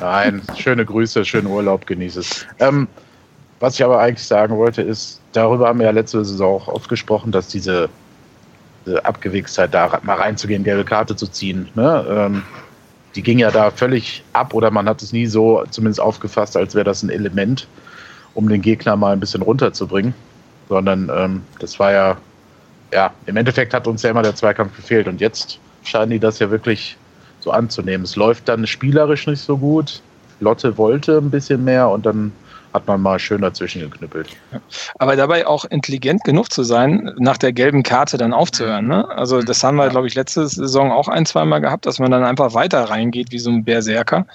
Nein, schöne Grüße, schönen Urlaub, genieße es. Ähm, was ich aber eigentlich sagen wollte, ist, darüber haben wir ja letzte Saison auch oft gesprochen, dass diese, diese Abgewichstheit da mal reinzugehen, gelbe Karte zu ziehen, ne? ähm, die ging ja da völlig ab oder man hat es nie so zumindest aufgefasst, als wäre das ein Element, um den Gegner mal ein bisschen runterzubringen, sondern ähm, das war ja, ja, im Endeffekt hat uns ja immer der Zweikampf gefehlt und jetzt scheinen die das ja wirklich so anzunehmen. Es läuft dann spielerisch nicht so gut. Lotte wollte ein bisschen mehr und dann hat man mal schön dazwischen geknüppelt. Aber dabei auch intelligent genug zu sein, nach der gelben Karte dann aufzuhören. Ne? Also das haben wir, Ja. glaube ich, letzte Saison auch ein, zweimal gehabt, dass man dann einfach weiter reingeht wie so ein Berserker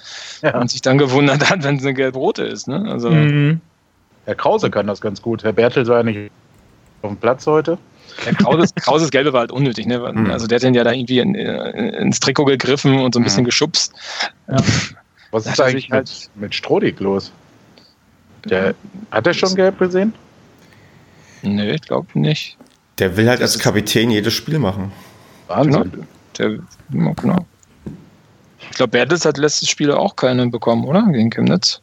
Ja. und sich dann gewundert hat, wenn es eine gelb-rote ist. Ne? Also Mhm. Herr Krause kann das ganz gut. Herr Bertel war ja nicht auf dem Platz heute. der Krauses, Krauses Gelbe war halt unnötig. Ne? Mhm. Also der hat den ja da irgendwie in, in, ins Trikot gegriffen und so ein bisschen Mhm. geschubst. Was ist eigentlich sich mit, halt- mit Strodig los? Der, hat er schon gelb gesehen? Nee, ich glaube nicht. Der will halt als Kapitän jedes Spiel machen. Wahnsinn. Genau. Der, ja, genau. Ich glaube, Bertels hat letztes Spiel auch keine bekommen, oder? Gegen Chemnitz.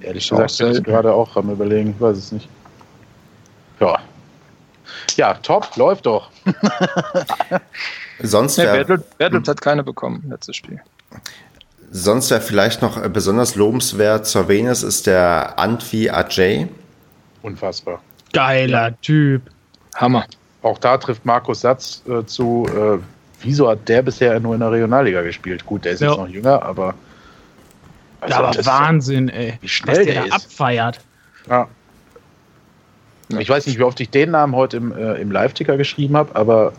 Ehrlich gesagt, bin ich gerade auch am überlegen, weiß es nicht. Ja. Ja, top, läuft doch. Sonst Nee, Bertels, Bertels hat keine bekommen, letztes Spiel. Sonst wär vielleicht noch äh, besonders lobenswert zu erwähnen ist, ist der Antwi Ajay. Unfassbar. Geiler Typ. Hammer. Auch da trifft Markus Satz äh, zu, äh, wieso hat der bisher nur in der Regionalliga gespielt? Gut, der ist Ja. jetzt noch jünger, aber. Also, aber das- Wahnsinn, ey. Wie schnell was der der, da ist. abfeiert. Ja. Ich weiß nicht, wie oft ich den Namen heute im, äh, im Live-Ticker geschrieben habe, aber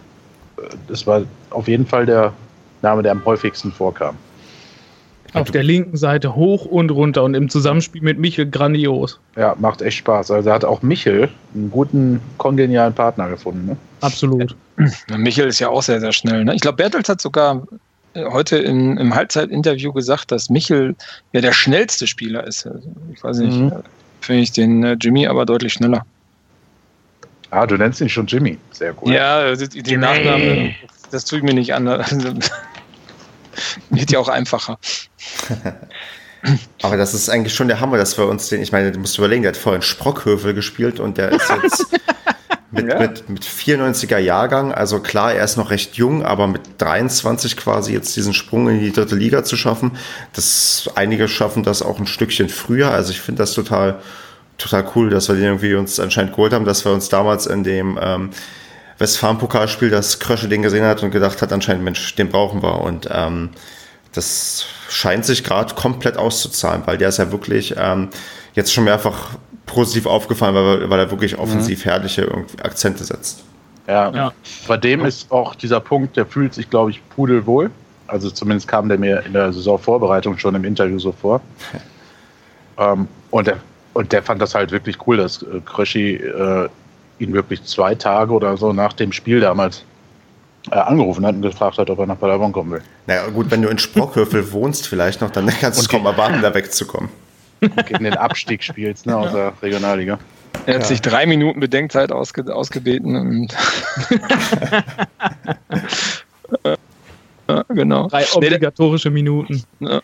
äh, das war auf jeden Fall der Name, der am häufigsten vorkam. Auf der linken Seite hoch und runter und im Zusammenspiel mit Michel grandios. Ja, macht echt Spaß. Also hat auch Michel einen guten, kongenialen Partner gefunden. Ne? Absolut. Ja, Michel ist ja auch sehr, sehr schnell. Ne? Ich glaube, Bertels hat sogar äh, heute in, im Halbzeitinterview gesagt, dass Michel ja der schnellste Spieler ist. Also, ich weiß nicht, Mhm. äh, finde ich den äh, Jimmy aber deutlich schneller. Ah, du nennst ihn schon Jimmy. Sehr gut. Ja, also die, die Nachname, das, das tue ich mir nicht an. Wird ja auch einfacher. Aber das ist eigentlich schon der Hammer, dass wir uns den, ich meine, du musst überlegen, der hat vorhin Sprockhövel gespielt und der ist jetzt mit, Ja. mit, mit 94er Jahrgang, also klar, er ist noch recht jung, aber mit 23 quasi jetzt diesen Sprung in die dritte Liga zu schaffen, das, einige schaffen das auch ein Stückchen früher, also ich finde das total, total cool, dass wir den irgendwie uns anscheinend geholt haben, dass wir uns damals in dem, ähm, Westfalen-Pokalspiel, das Krösche den gesehen hat und gedacht hat, anscheinend, Mensch, den brauchen wir. Und ähm, das scheint sich gerade komplett auszuzahlen, weil der ist ja wirklich ähm, jetzt schon mehrfach positiv aufgefallen, weil, weil er wirklich offensiv herrliche irgendwie Akzente setzt. Ja. Ja. Bei dem ist auch dieser Punkt, der fühlt sich, glaube ich, pudelwohl. Also zumindest kam der mir in der Saisonvorbereitung schon im Interview so vor. ähm, und, der, und der fand das halt wirklich cool, dass äh, Kröschi äh, ihn wirklich zwei Tage oder so nach dem Spiel damals äh, angerufen hat und gefragt hat, ob er nach Paderborn kommen will. Naja, gut, wenn du in Sprockhövel wohnst vielleicht noch, dann kannst du es kaum erwarten, da wegzukommen. Gegen den Abstieg spielst, ne, aus der Regionalliga. Er hat sich drei Minuten Bedenkzeit ausge ausgebeten. Ja, genau. Drei Nee, obligatorische Minuten. Ja,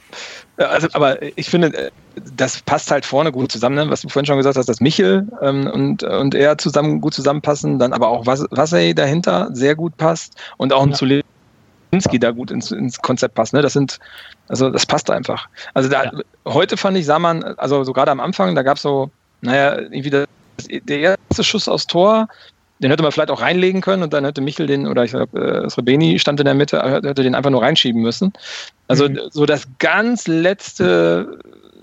also, aber ich finde, äh, das passt halt vorne gut zusammen, ne? was du vorhin schon gesagt hast, dass Michel ähm, und, und er zusammen gut zusammenpassen, dann aber auch Was- Wassey dahinter sehr gut passt und auch ein Ja. Zulinski da gut ins, ins Konzept passt. Ne? Das sind, also das passt einfach. Also da, Ja. heute fand ich, sah man, also so gerade am Anfang, da gab es so, naja, irgendwie das, der erste Schuss aufs Tor, den hätte man vielleicht auch reinlegen können und dann hätte Michel den, oder ich glaube, äh, Srebeni stand in der Mitte, hätte den einfach nur reinschieben müssen. Also Mhm. so das ganz letzte,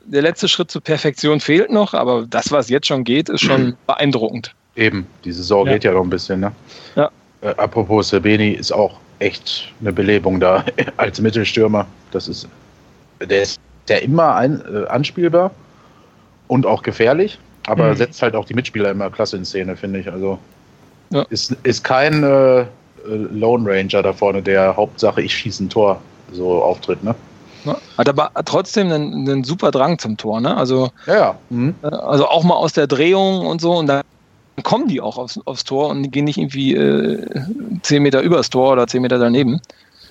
der letzte Schritt zur Perfektion fehlt noch, aber das, was jetzt schon geht, ist schon beeindruckend. Eben, die Saison Ja. geht ja noch ein bisschen, ne? Ja. Äh, apropos Sebeni ist auch echt eine Belebung da als Mittelstürmer. Das ist, der ist der immer ein, äh, anspielbar und auch gefährlich, aber Mhm. setzt halt auch die Mitspieler immer klasse in Szene, finde ich. Also Ja. ist, ist kein äh, äh, Lone Ranger da vorne, der Hauptsache ich schieße ein Tor so auftritt, ne? Ne? Hat aber trotzdem einen, einen, super Drang zum Tor, ne? Also, ja, ja. Mhm. Äh, also auch mal aus der Drehung und so und dann kommen die auch aufs, aufs Tor und gehen nicht irgendwie äh, 10 Meter übers Tor oder 10 Meter daneben,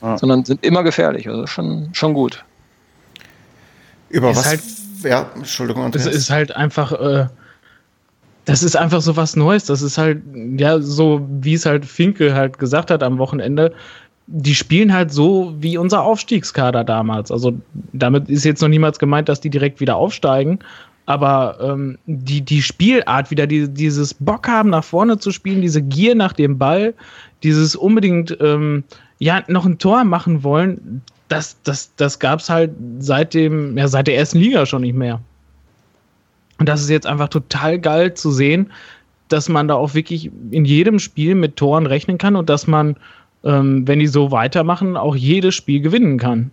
ja. sondern sind immer gefährlich. Also schon, schon gut. Über ist was? Halt, ja, Entschuldigung. Es ist halt einfach, äh, das ist einfach so was Neues. Das ist halt, ja, so wie es halt Finkel halt gesagt hat am Wochenende. Die spielen halt so wie unser Aufstiegskader damals. Also damit ist jetzt noch niemals gemeint, dass die direkt wieder aufsteigen. Aber ähm, die, die Spielart wieder, die, dieses Bock haben, nach vorne zu spielen, diese Gier nach dem Ball, dieses unbedingt ähm, ja noch ein Tor machen wollen, das, das, das gab es halt seit dem, ja, seit der ersten Liga schon nicht mehr. Und das ist jetzt einfach total geil zu sehen, dass man da auch wirklich in jedem Spiel mit Toren rechnen kann und dass man, ähm, wenn die so weitermachen, auch jedes Spiel gewinnen kann.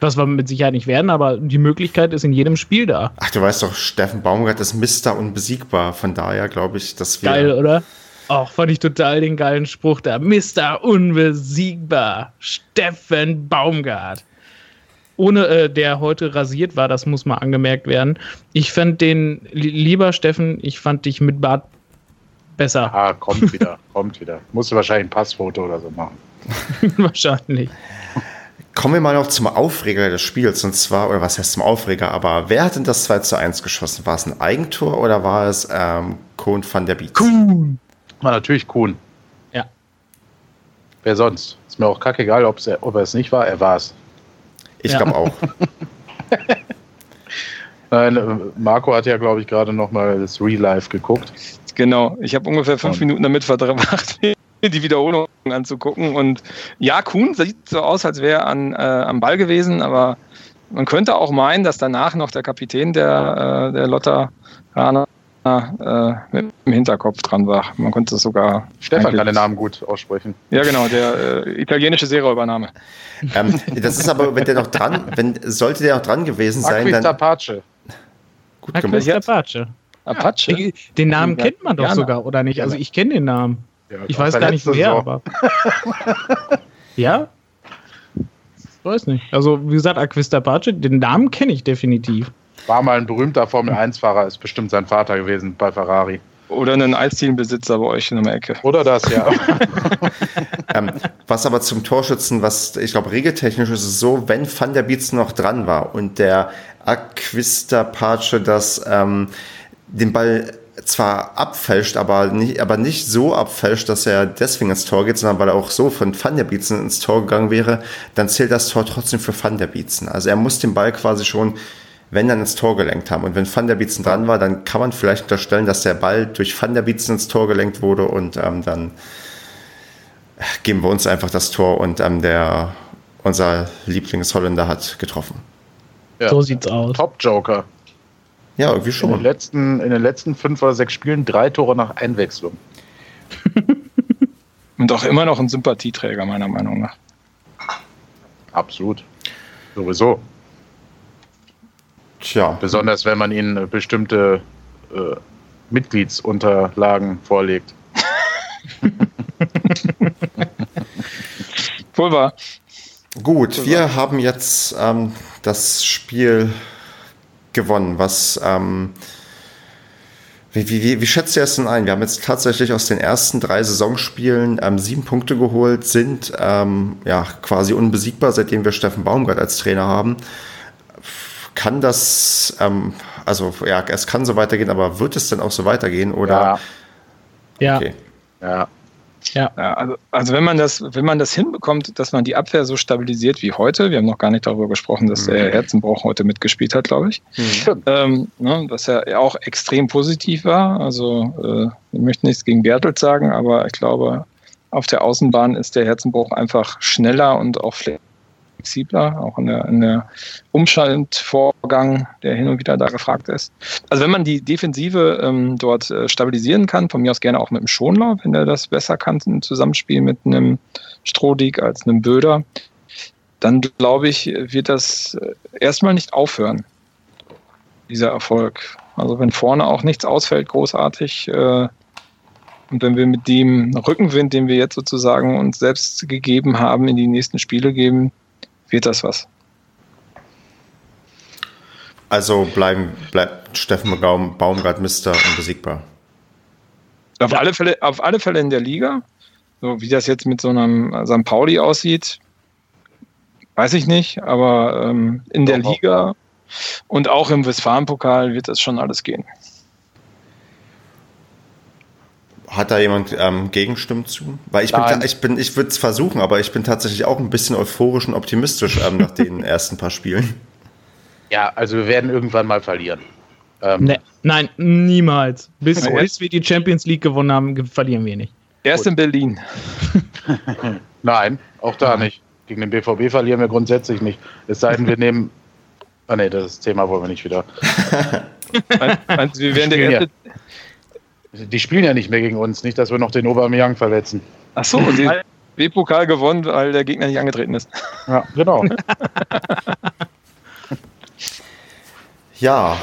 Was wir mit Sicherheit nicht werden, aber die Möglichkeit ist in jedem Spiel da. Ach, du weißt doch, Steffen Baumgart ist Mister unbesiegbar. Von daher glaube ich, dass wir. Geil, oder? Auch fand ich total den geilen Spruch da. Mister unbesiegbar. Steffen Baumgart. Ohne äh, der heute rasiert war, das muss mal angemerkt werden. Ich fand den, lieber Steffen, ich fand dich mit Bart besser. Ah, kommt wieder, kommt wieder. Musst du wahrscheinlich ein Passfoto oder so machen. wahrscheinlich. Kommen wir mal noch zum Aufreger des Spiels. Und zwar, oder was heißt zum Aufreger, aber wer hat denn das 2 zu 1 geschossen? War es ein Eigentor oder war es ähm, Kohn van der Beek? Kuhn. War natürlich Kuhn. Ja. Wer sonst? Ist mir auch kackegal, ob er es nicht war. Er war es. Ich ja. glaube auch. Nein, äh, Marco hat ja, glaube ich, gerade noch mal das Real Life geguckt. Genau, ich habe ungefähr fünf Und. Minuten damit verbracht, die Wiederholung anzugucken. Und ja, Kuhn sieht so aus, als wäre er an, äh, am Ball gewesen, aber man könnte auch meinen, dass danach noch der Kapitän der, äh, der Lotta Rana äh, mit im Hinterkopf dran war. Man konnte es sogar. Stefan kann den Namen gut aussprechen. Ja, genau, der äh, italienische Seeräubername. Ähm, das ist aber, wenn der noch dran, wenn, sollte der noch dran gewesen sein, Aquista dann. Apache. Gut gemacht. Apache. Apache. Ja, den Namen kennt man doch Jana. sogar, oder nicht? Also ich kenne den Namen. Ja, ich weiß gar nicht wer, aber. ja? Ich weiß nicht. Also, wie gesagt, Aquista Apache, den Namen kenne ich definitiv. War mal ein berühmter Formel-1-Fahrer, ist bestimmt sein Vater gewesen bei Ferrari. Oder ein Eisdienbesitzer bei euch in der Ecke. Oder das, ja. ähm, was aber zum Torschützen, was ich glaube, regeltechnisch ist es so, wenn Van der Beats noch dran war und der Aquista Pace das ähm, den Ball zwar abfälscht, aber nicht, aber nicht so abfälscht, dass er deswegen ins Tor geht, sondern weil er auch so von Van der Beatsen ins Tor gegangen wäre, dann zählt das Tor trotzdem für Van der Beatsen. Also er muss den Ball quasi schon wenn dann ins Tor gelenkt haben. Und wenn Van der Beatsen dran war, dann kann man vielleicht unterstellen, dass der Ball durch Van der Beatsen ins Tor gelenkt wurde und ähm, dann geben wir uns einfach das Tor und ähm, der unser Lieblingsholländer hat getroffen. Ja. So sieht's aus. Top-Joker. Ja, irgendwie schon. In den, letzten, in den letzten fünf oder sechs Spielen drei Tore nach Einwechslung. und auch immer noch ein Sympathieträger, meiner Meinung nach. Absolut. Sowieso. Tja. Besonders wenn man ihnen bestimmte äh, Mitgliedsunterlagen vorlegt. Wohl wahr. Gut, wir haben jetzt ähm, das Spiel gewonnen. Was, ähm, wie, wie, wie, schätzt ihr es denn ein? Wir haben jetzt tatsächlich aus den ersten drei Saisonspielen ähm, sieben Punkte geholt, sind ähm, ja quasi unbesiegbar, seitdem wir Steffen Baumgart als Trainer haben kann das, ähm, also ja, es kann so weitergehen, aber wird es denn auch so weitergehen oder? Ja. Okay. Ja. Ja. ja also, also, wenn man das, wenn man das hinbekommt, dass man die Abwehr so stabilisiert wie heute, wir haben noch gar nicht darüber gesprochen, dass mhm. der Herzenbruch heute mitgespielt hat, glaube ich. Mhm. Ähm, ne, was ja auch extrem positiv war. Also äh, ich möchte nichts gegen Bertelt sagen, aber ich glaube, auf der Außenbahn ist der Herzenbruch einfach schneller und auch flexibler flexibler, auch in der, in der Umschaltvorgang, der hin und wieder da gefragt ist. Also wenn man die Defensive ähm, dort äh, stabilisieren kann, von mir aus gerne auch mit einem Schonlauf, wenn er das besser kann, im Zusammenspiel mit einem Strohdig als einem Böder, dann glaube ich, wird das äh, erstmal nicht aufhören, dieser Erfolg. Also wenn vorne auch nichts ausfällt, großartig, äh, und wenn wir mit dem Rückenwind, den wir jetzt sozusagen uns selbst gegeben haben, in die nächsten Spiele geben, wird das was. Also bleiben, bleibt Steffen Baum, Baumgart Mister unbesiegbar. Auf, alle Fälle, auf alle Fälle in der Liga. So wie das jetzt mit so einem St. Pauli aussieht, weiß ich nicht, aber ähm, in der Liga und auch im Westfalen-Pokal wird das schon alles gehen. Hat da jemand ähm, Gegenstimmen zu? Weil ich Nein. bin, ich bin, ich würde es versuchen, aber ich bin tatsächlich auch ein bisschen euphorisch und optimistisch ähm, nach den ersten paar Spielen. Ja, also wir werden irgendwann mal verlieren. Ähm, nee, nein, niemals. Bis, okay. bis wir die Champions League gewonnen haben, verlieren wir nicht. Erst Gut. in Berlin. nein, auch da nicht. Gegen den BVB verlieren wir grundsätzlich nicht. Es sei denn, wir nehmen. Ah ne, das Thema wollen wir nicht wieder. Meinst, wir werden der erste, die spielen ja nicht mehr gegen uns, nicht, dass wir noch den Aubameyang verletzen. Ach so, und die B-Pokal gewonnen, weil der Gegner nicht angetreten ist. Ja, genau. ja,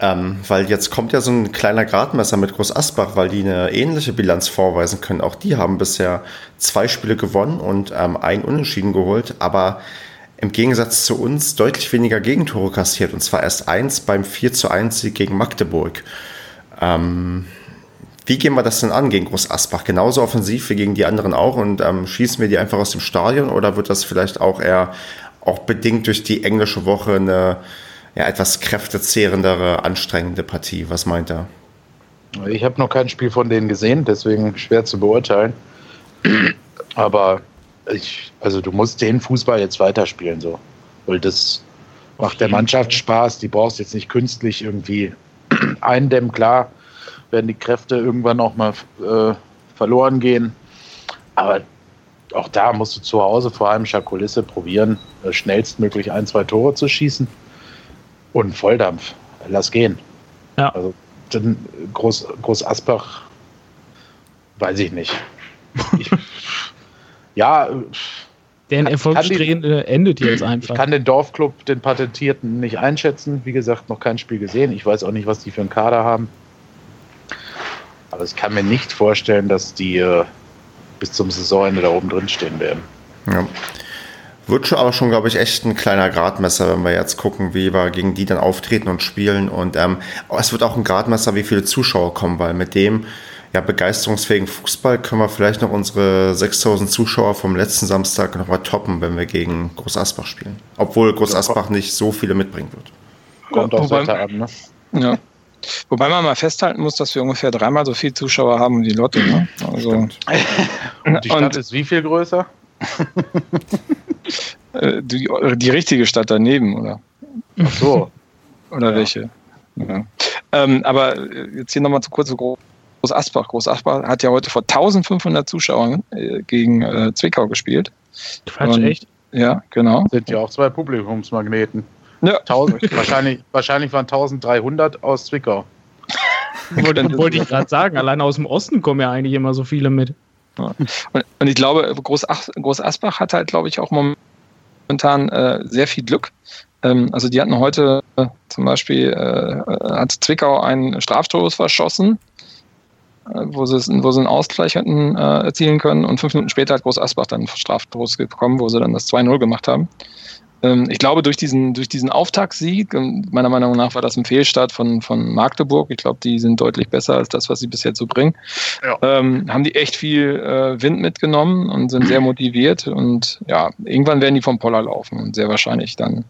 ähm, weil jetzt kommt ja so ein kleiner Gradmesser mit Groß Asbach, weil die eine ähnliche Bilanz vorweisen können. Auch die haben bisher zwei Spiele gewonnen und ähm, ein Unentschieden geholt, aber im Gegensatz zu uns deutlich weniger Gegentore kassiert und zwar erst eins beim 4 zu 1 Sieg gegen Magdeburg. Ähm, wie gehen wir das denn an gegen Groß Asbach? Genauso offensiv wie gegen die anderen auch und ähm, schießen wir die einfach aus dem Stadion oder wird das vielleicht auch eher auch bedingt durch die englische Woche eine ja, etwas kräftezehrendere, anstrengende Partie? Was meint er? Ich habe noch kein Spiel von denen gesehen, deswegen schwer zu beurteilen. Aber ich, also du musst den Fußball jetzt weiterspielen, so. Weil das macht der Mannschaft Spaß. Die brauchst jetzt nicht künstlich irgendwie eindämmen. Klar, werden die Kräfte irgendwann auch mal äh, verloren gehen. Aber auch da musst du zu Hause vor heimischer Kulisse probieren, äh, schnellstmöglich ein, zwei Tore zu schießen. Und Volldampf. Lass gehen. Ja. Also, dann Groß, Groß Asbach, weiß ich nicht. Ich, ja. Deren Erfolgssträhne endet jetzt einfach. Ich kann den Dorfclub, den Patentierten, nicht einschätzen. Wie gesagt, noch kein Spiel gesehen. Ich weiß auch nicht, was die für einen Kader haben. Aber ich kann mir nicht vorstellen, dass die äh, bis zum Saisonende da oben drin stehen werden. Ja. Wird schon aber schon, glaube ich, echt ein kleiner Gradmesser, wenn wir jetzt gucken, wie wir gegen die dann auftreten und spielen. Und ähm, es wird auch ein Gradmesser, wie viele Zuschauer kommen, weil mit dem ja, begeisterungsfähigen Fußball können wir vielleicht noch unsere 6000 Zuschauer vom letzten Samstag noch mal toppen, wenn wir gegen Groß Asbach spielen. Obwohl Groß Asbach nicht so viele mitbringen wird. Kommt auch Wetter an, ne? Ja. Wobei man mal festhalten muss, dass wir ungefähr dreimal so viele Zuschauer haben wie die Lotte. Ne? Also, und die Stadt und, ist wie viel größer? Äh, die, die, richtige Stadt daneben, oder? Ach so. oder ja. welche? Ja. Ähm, aber jetzt hier nochmal zu kurz zu Groß Asbach. Groß Asbach hat ja heute vor 1500 Zuschauern äh, gegen äh, Zwickau gespielt. Quatsch, und, echt? Ja, genau. Sind ja auch zwei Publikumsmagneten. Ja. 1000, wahrscheinlich, wahrscheinlich waren 1300 aus Zwickau. Wollte, wollte ich gerade sagen, allein aus dem Osten kommen ja eigentlich immer so viele mit. Ja. Und, und, ich glaube, Groß, Groß Asbach hat halt, glaube ich, auch momentan äh, sehr viel Glück. Ähm, also die hatten heute äh, zum Beispiel, äh, hat Zwickau einen Strafstoß verschossen, äh, wo, sie, wo sie einen Ausgleich hätten äh, erzielen können und fünf Minuten später hat Groß Asbach dann einen Strafstoß bekommen, wo sie dann das 2-0 gemacht haben. Ähm, ich glaube, durch diesen, durch diesen Auftaktsieg, ähm, meiner Meinung nach war das ein Fehlstart von, von Magdeburg. Ich glaube, die sind deutlich besser als das, was sie bis jetzt so bringen. Ja. Ähm, haben die echt viel äh, Wind mitgenommen und sind sehr motiviert. Und ja, irgendwann werden die vom Poller laufen und sehr wahrscheinlich dann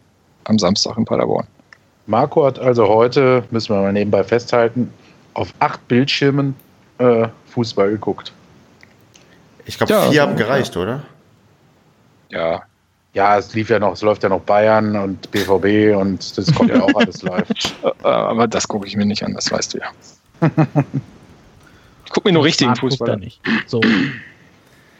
am Samstag in Paderborn. Marco hat also heute, müssen wir mal nebenbei festhalten, auf acht Bildschirmen äh, Fußball geguckt. Ich glaube, ja, vier haben gereicht, ja. oder? Ja, ja, es lief ja noch, es läuft ja noch Bayern und BVB und das kommt ja auch alles live. Aber das gucke ich mir nicht an, das weißt du ja. ich gucke mir nur richtigen Fußball an. Nicht. So.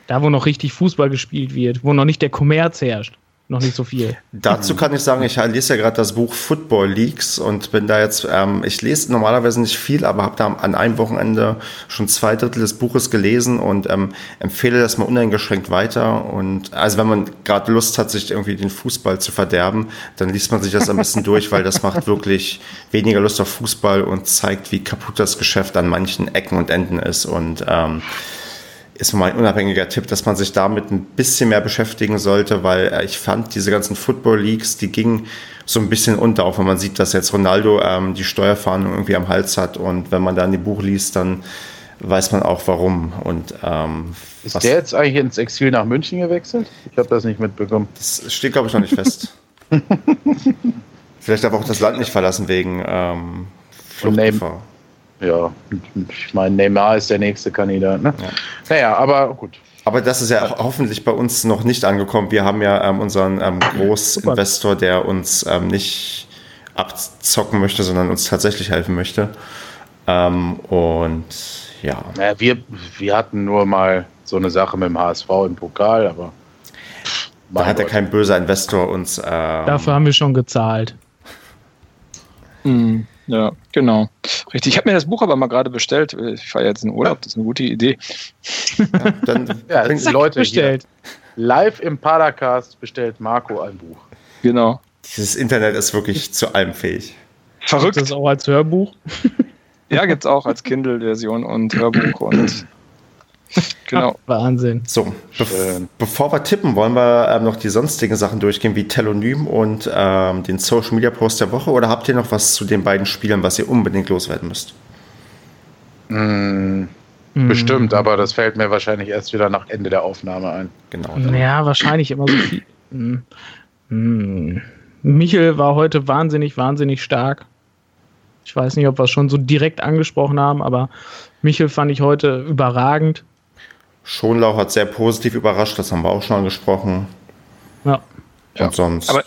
Da, wo noch richtig Fußball gespielt wird, wo noch nicht der Kommerz herrscht noch nicht so viel. Dazu kann ich sagen, ich lese ja gerade das Buch Football Leaks und bin da jetzt, ähm, ich lese normalerweise nicht viel, aber habe da an einem Wochenende schon zwei Drittel des Buches gelesen und ähm, empfehle das mal uneingeschränkt weiter. Und also wenn man gerade Lust hat, sich irgendwie den Fußball zu verderben, dann liest man sich das ein bisschen durch, weil das macht wirklich weniger Lust auf Fußball und zeigt, wie kaputt das Geschäft an manchen Ecken und Enden ist. Und ähm, ist mal ein unabhängiger Tipp, dass man sich damit ein bisschen mehr beschäftigen sollte, weil äh, ich fand, diese ganzen Football Leagues, die gingen so ein bisschen unter, auch wenn man sieht, dass jetzt Ronaldo ähm, die Steuerfahndung irgendwie am Hals hat und wenn man dann die Buch liest, dann weiß man auch warum. Und, ähm, ist der jetzt eigentlich ins Exil nach München gewechselt? Ich habe das nicht mitbekommen. Das steht, glaube ich, noch nicht fest. Vielleicht darf auch das Land nicht verlassen wegen ähm, Fluchtgefahr. Ja, ich meine, Neymar ist der nächste Kandidat. Ne? Ja. Naja, aber gut. Aber das ist ja hoffentlich bei uns noch nicht angekommen. Wir haben ja ähm, unseren ähm, Großinvestor, der uns ähm, nicht abzocken möchte, sondern uns tatsächlich helfen möchte. Ähm, und ja. Naja, wir, wir hatten nur mal so eine Sache mit dem HSV im Pokal, aber. Da hat ja kein böser Investor uns. Ähm, Dafür haben wir schon gezahlt. Mhm. Ja, genau. Richtig. Ich habe mir das Buch aber mal gerade bestellt. Ich fahre jetzt in Urlaub, das ist eine gute Idee. Ja, dann ja, Zack, Leute bestellt. Hier. Live im Paracast bestellt Marco ein Buch. Genau. Dieses Internet ist wirklich zu allem fähig. Verrückt. Gibt es auch als Hörbuch? Ja, gibt es auch als Kindle-Version und Hörbuch und Genau. Wahnsinn. So, be bevor wir tippen, wollen wir ähm, noch die sonstigen Sachen durchgehen, wie Telonym und ähm, den Social Media Post der Woche. Oder habt ihr noch was zu den beiden Spielen, was ihr unbedingt loswerden müsst? Mm, mm. Bestimmt, aber das fällt mir wahrscheinlich erst wieder nach Ende der Aufnahme ein. Genau. Ja, wahrscheinlich immer so viel. Mm. Michel war heute wahnsinnig, wahnsinnig stark. Ich weiß nicht, ob wir es schon so direkt angesprochen haben, aber Michel fand ich heute überragend. Schonlau hat sehr positiv überrascht, das haben wir auch schon angesprochen. Ja. Und ja. sonst. Aber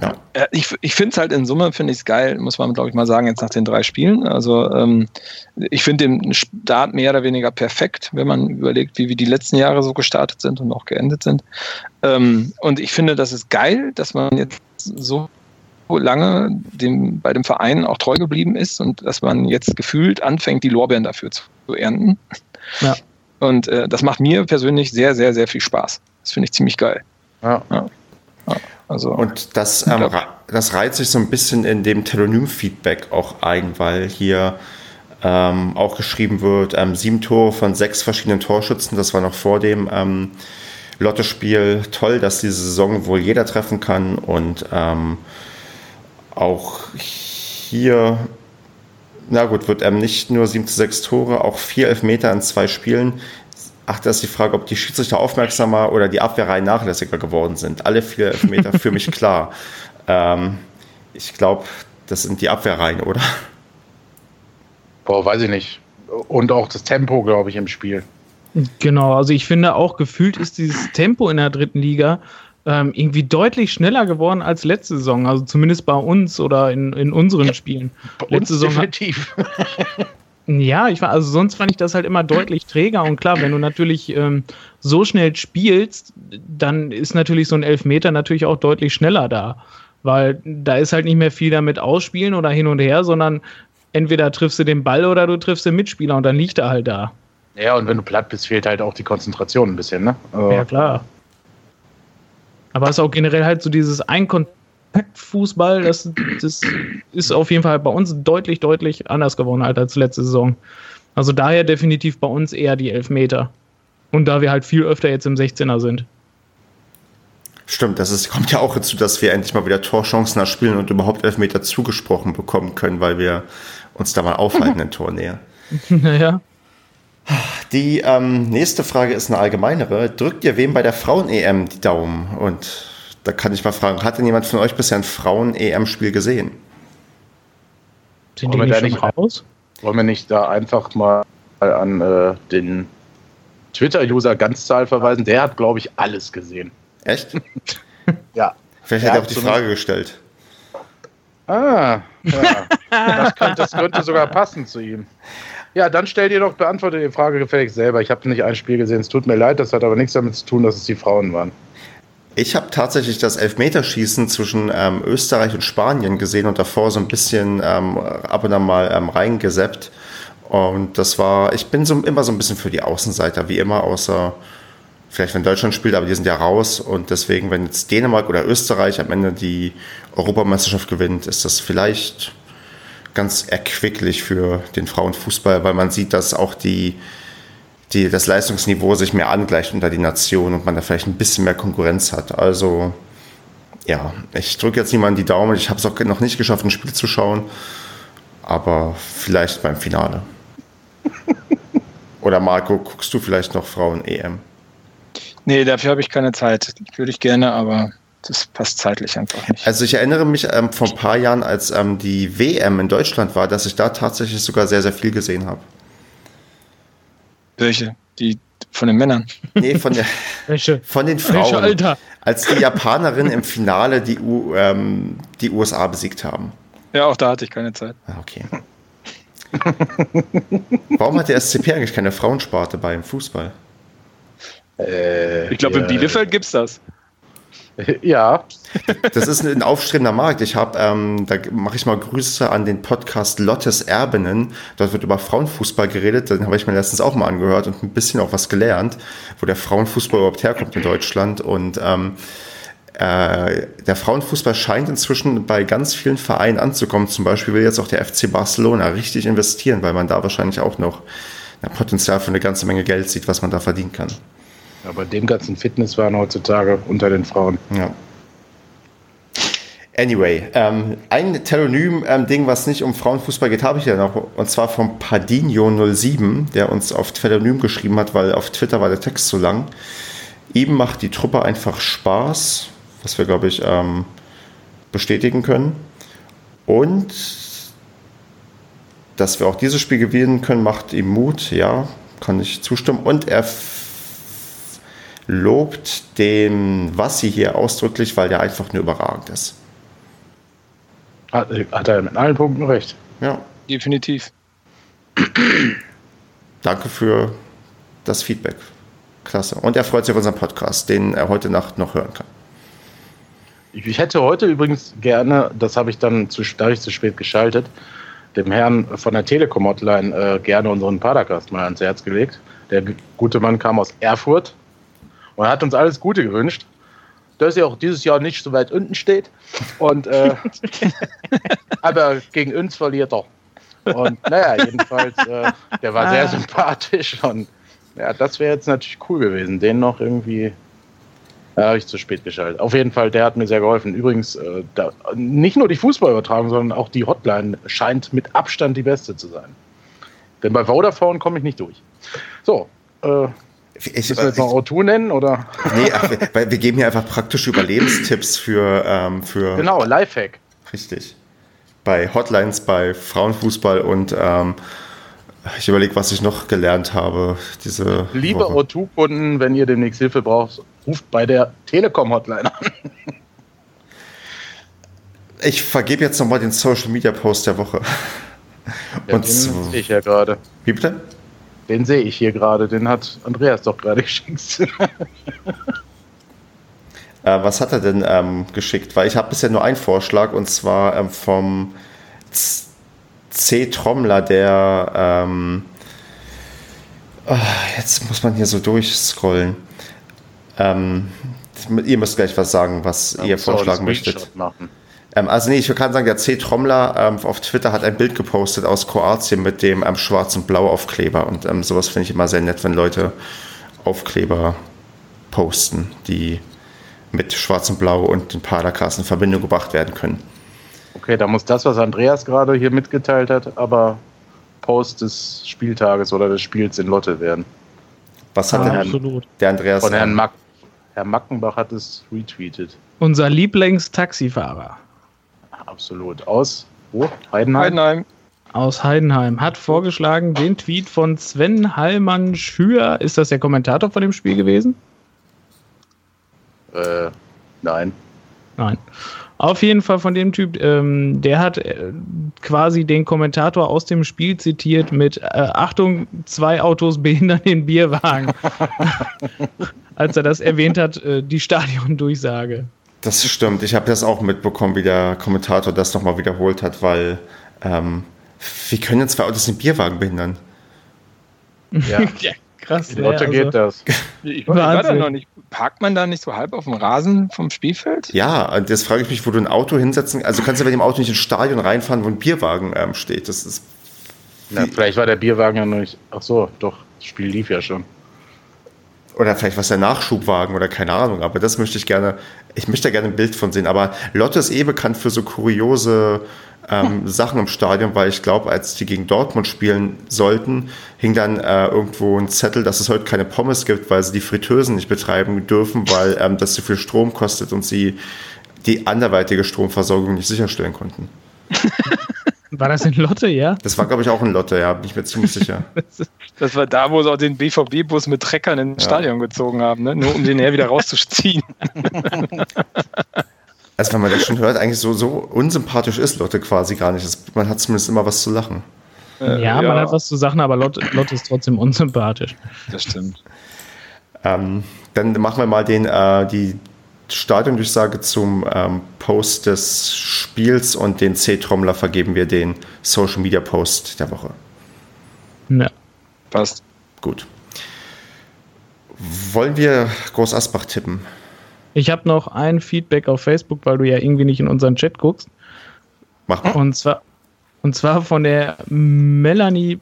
ja. Ich, ich finde es halt in Summe, finde ich es geil, muss man glaube ich mal sagen, jetzt nach den drei Spielen. Also ähm, ich finde den Start mehr oder weniger perfekt, wenn man überlegt, wie wir die letzten Jahre so gestartet sind und auch geendet sind. Ähm, und ich finde, das ist geil, dass man jetzt so lange dem, bei dem Verein auch treu geblieben ist und dass man jetzt gefühlt anfängt, die Lorbeeren dafür zu, zu ernten. Ja. Und äh, das macht mir persönlich sehr, sehr, sehr viel Spaß. Das finde ich ziemlich geil. Ja. ja. Also, und das, ähm, das reiht sich so ein bisschen in dem Telonym-Feedback auch ein, weil hier ähm, auch geschrieben wird, ähm, sieben Tore von sechs verschiedenen Torschützen, das war noch vor dem ähm, Lottospiel. Toll, dass diese Saison wohl jeder treffen kann und ähm, auch hier na gut, wird er nicht nur 7 zu 6 Tore, auch vier Elfmeter in zwei Spielen. Ach, das ist die Frage, ob die Schiedsrichter aufmerksamer oder die Abwehrreihen nachlässiger geworden sind. Alle vier Elfmeter für mich klar. Ähm, ich glaube, das sind die Abwehrreihen, oder? Boah, weiß ich nicht. Und auch das Tempo, glaube ich, im Spiel. Genau, also ich finde auch gefühlt ist dieses Tempo in der dritten Liga ähm, irgendwie deutlich schneller geworden als letzte Saison. Also zumindest bei uns oder in, in unseren ja, Spielen. Letzte Saison definitiv. ja, ich war, also sonst fand ich das halt immer deutlich träger und klar, wenn du natürlich ähm, so schnell spielst, dann ist natürlich so ein Elfmeter natürlich auch deutlich schneller da. Weil da ist halt nicht mehr viel damit ausspielen oder hin und her, sondern entweder triffst du den Ball oder du triffst den Mitspieler und dann liegt er halt da. Ja, und wenn du platt bist, fehlt halt auch die Konzentration ein bisschen, ne? Also ja, klar. Aber es ist auch generell halt so dieses Einkontaktfußball, das, das ist auf jeden Fall bei uns deutlich, deutlich anders geworden halt als letzte Saison. Also daher definitiv bei uns eher die Elfmeter. Und da wir halt viel öfter jetzt im 16er sind. Stimmt, das ist, kommt ja auch dazu, dass wir endlich mal wieder Torchancen erspielen und überhaupt Elfmeter zugesprochen bekommen können, weil wir uns da mal aufhalten in Tornähe. Naja. Die ähm, nächste Frage ist eine allgemeinere. Drückt ihr wem bei der Frauen-EM die Daumen? Und da kann ich mal fragen, hat denn jemand von euch bisher ein Frauen-EM-Spiel gesehen? Sind die nicht schon raus? Wollen wir nicht da einfach mal an äh, den Twitter-User Ganzzahl verweisen? Der hat, glaube ich, alles gesehen. Echt? ja. Vielleicht hat er auch die Frage gestellt. Ah, ja. das, könnte, das könnte sogar passen zu ihm. Ja, dann stell dir doch, beantworte die Frage gefälligst selber. Ich habe nicht ein Spiel gesehen, es tut mir leid, das hat aber nichts damit zu tun, dass es die Frauen waren. Ich habe tatsächlich das Elfmeterschießen zwischen ähm, Österreich und Spanien gesehen und davor so ein bisschen ähm, ab und an mal ähm, reingeseppt. Und das war, ich bin so, immer so ein bisschen für die Außenseiter, wie immer, außer vielleicht wenn Deutschland spielt, aber die sind ja raus. Und deswegen, wenn jetzt Dänemark oder Österreich am Ende die Europameisterschaft gewinnt, ist das vielleicht ganz erquicklich für den Frauenfußball, weil man sieht, dass auch die, die, das Leistungsniveau sich mehr angleicht unter die Nation und man da vielleicht ein bisschen mehr Konkurrenz hat. Also ja, ich drücke jetzt niemand die Daumen. Ich habe es auch noch nicht geschafft, ein Spiel zu schauen, aber vielleicht beim Finale. Oder Marco, guckst du vielleicht noch Frauen-EM? Nee, dafür habe ich keine Zeit. Würde ich gerne, aber das passt zeitlich einfach nicht. Also ich erinnere mich ähm, vor ein paar Jahren, als ähm, die WM in Deutschland war, dass ich da tatsächlich sogar sehr, sehr viel gesehen habe. Welche? Die von den Männern? Nee, von, der, Welche? von den Welche, Frauen. Alter? Als die Japanerinnen im Finale die, U, ähm, die USA besiegt haben. Ja, auch da hatte ich keine Zeit. Ah, okay. Warum hat der SCP eigentlich keine Frauensparte beim Fußball? Äh, Ich glaube, ja, in Bielefeld gibt's das. Ja, Das ist ein aufstrebender Markt. Ich habe, ähm, da mache ich mal Grüße an den Podcast Lottes Erbinnen. Dort wird über Frauenfußball geredet. Den habe ich mir letztens auch mal angehört und ein bisschen auch was gelernt, wo der Frauenfußball überhaupt herkommt in Deutschland. Und ähm, äh, der Frauenfußball scheint inzwischen bei ganz vielen Vereinen anzukommen. Zum Beispiel will jetzt auch der FC Barcelona richtig investieren, weil man da wahrscheinlich auch noch ein Potenzial für eine ganze Menge Geld sieht, was man da verdienen kann. Aber dem ganzen Fitnesswahn heutzutage unter den Frauen. Ja. Anyway, ähm, ein Telonym-Ding, was nicht um Frauenfußball geht, habe ich ja noch. Und zwar vom Padinho07, der uns auf Telonym geschrieben hat, weil auf Twitter war der Text zu lang. Ihm macht die Truppe einfach Spaß, was wir, glaube ich, ähm, bestätigen können. Und dass wir auch dieses Spiel gewinnen können, macht ihm Mut. Ja, kann ich zustimmen. Und er lobt den Wassi hier ausdrücklich, weil der einfach nur überragend ist. Hat, hat er mit allen Punkten recht. Ja, Definitiv. danke für das Feedback. Klasse. Und er freut sich auf unseren Podcast, den er heute Nacht noch hören kann. Ich, hätte heute übrigens gerne, das habe ich dann zu, da ich zu spät geschaltet, dem Herrn von der Telekom Hotline äh, gerne unseren Padercast mal ans Herz gelegt. Der gute Mann kam aus Erfurt und hat uns alles Gute gewünscht. Dass er auch dieses Jahr nicht so weit unten steht. Und äh, aber gegen uns verliert er. Und naja, jedenfalls, äh, der war sehr sympathisch und ja, das wäre jetzt natürlich cool gewesen, den noch irgendwie da habe ich zu spät geschaltet. Auf jeden Fall, der hat mir sehr geholfen. Übrigens, äh, da, nicht nur die Fußballübertragung, sondern auch die Hotline scheint mit Abstand die beste zu sein. Denn bei Vodafone komme ich nicht durch. So, äh, Ich, müssen wir jetzt noch O2 nennen oder? nee, ach, wir- weil wir geben hier einfach praktische Überlebenstipps für, ähm, für Genau, Lifehack. Richtig. Bei Hotlines, bei Frauenfußball und ähm, ich überlege, was ich noch gelernt habe. Diese Liebe Woche. O2-Kunden, wenn ihr demnächst Hilfe braucht, ruft bei der Telekom-Hotline an. Ich vergebe jetzt nochmal den Social Media Post der Woche. Ja, Und den sehe ich ja gerade. Wie bitte? Den sehe ich hier gerade. Den hat Andreas doch gerade geschickt. Äh, was hat er denn ähm, geschickt? Weil ich habe bisher nur einen Vorschlag und zwar ähm, vom C. Trommler, der ähm, ah, jetzt muss man hier so durchscrollen. Ähm, ihr müsst gleich was sagen, was ihr So, einen vorschlagen möchtet. Machen. Ähm, also nee, ich kann sagen, der C. Trommler ähm, auf Twitter hat ein Bild gepostet aus Kroatien mit dem ähm, Schwarz- und Blau-Aufkleber. Und ähm, sowas finde ich immer sehr nett, wenn Leute Aufkleber posten, die mit Schwarz und Blau und den Padercast in Verbindung gebracht werden können. Okay, da muss das, was Andreas gerade hier mitgeteilt hat, aber Post des Spieltages oder des Spiels in Lotte werden. Was hat Ja, der, absolut. der Andreas? Von Herrn ähm, Mack. Herr Mackenbach hat es retweetet. Unser Lieblingstaxifahrer Absolut. Aus wo? Heidenheim? Heidenheim. aus Heidenheim hat vorgeschlagen, den Tweet von Sven Hallmann Schür. Ist das der Kommentator von dem Spiel gewesen? Äh, nein. Nein. Auf jeden Fall von dem Typ, ähm, der hat äh, quasi den Kommentator aus dem Spiel zitiert mit äh, Achtung, zwei Autos behindern den Bierwagen. Als er das erwähnt hat, äh, die Stadiondurchsage. Das stimmt. Ich habe das auch mitbekommen, wie der Kommentator das nochmal wiederholt hat, weil ähm, wie können denn zwei Autos den Bierwagen behindern? Ja, ja, krass. in Lotte ne? geht das. Ich war, ich war da noch nicht. Parkt man da nicht so halb auf dem Rasen vom Spielfeld? Ja, und jetzt frage ich mich, wo du ein Auto hinsetzen Also kannst du mit dem Auto nicht ins Stadion reinfahren, wo ein Bierwagen ähm, steht. Das ist Na, vielleicht war der Bierwagen ja noch nicht. Ach so, doch. Das Spiel lief ja schon. Oder vielleicht was der Nachschubwagen oder keine Ahnung, aber das möchte ich gerne, ich möchte da gerne ein Bild von sehen. Aber Lotte ist eh bekannt für so kuriose ähm, Sachen im Stadion, weil ich glaube, als die gegen Dortmund spielen sollten, hing dann äh, irgendwo ein Zettel, dass es heute keine Pommes gibt, weil sie die Fritteusen nicht betreiben dürfen, weil ähm, das zu viel Strom kostet und sie die anderweitige Stromversorgung nicht sicherstellen konnten. War das in Lotte, ja? Das war, glaube ich, auch in Lotte, ja, bin ich mir ziemlich sicher. Das war da, wo sie auch den BVB-Bus mit Treckern ins Ja. Stadion gezogen haben, ne? nur um den her wieder rauszuziehen. Also wenn man das schon hört, eigentlich so, so unsympathisch ist Lotte quasi gar nicht. Das, man hat zumindest immer was zu lachen. Äh, ja, man hat was zu sagen, aber Lotte, Lotte ist trotzdem unsympathisch. Das stimmt. Ähm, dann machen wir mal den, äh, die Stadiondurchsage zum ähm, Post des Spiels und den C-Trommler vergeben wir den Social Media Post der Woche. Ja. Passt. Gut. Wollen wir Groß Asbach tippen? Ich habe noch ein Feedback auf Facebook, weil du ja irgendwie nicht in unseren Chat guckst. Mach mal. Und zwar, und zwar von der Melanie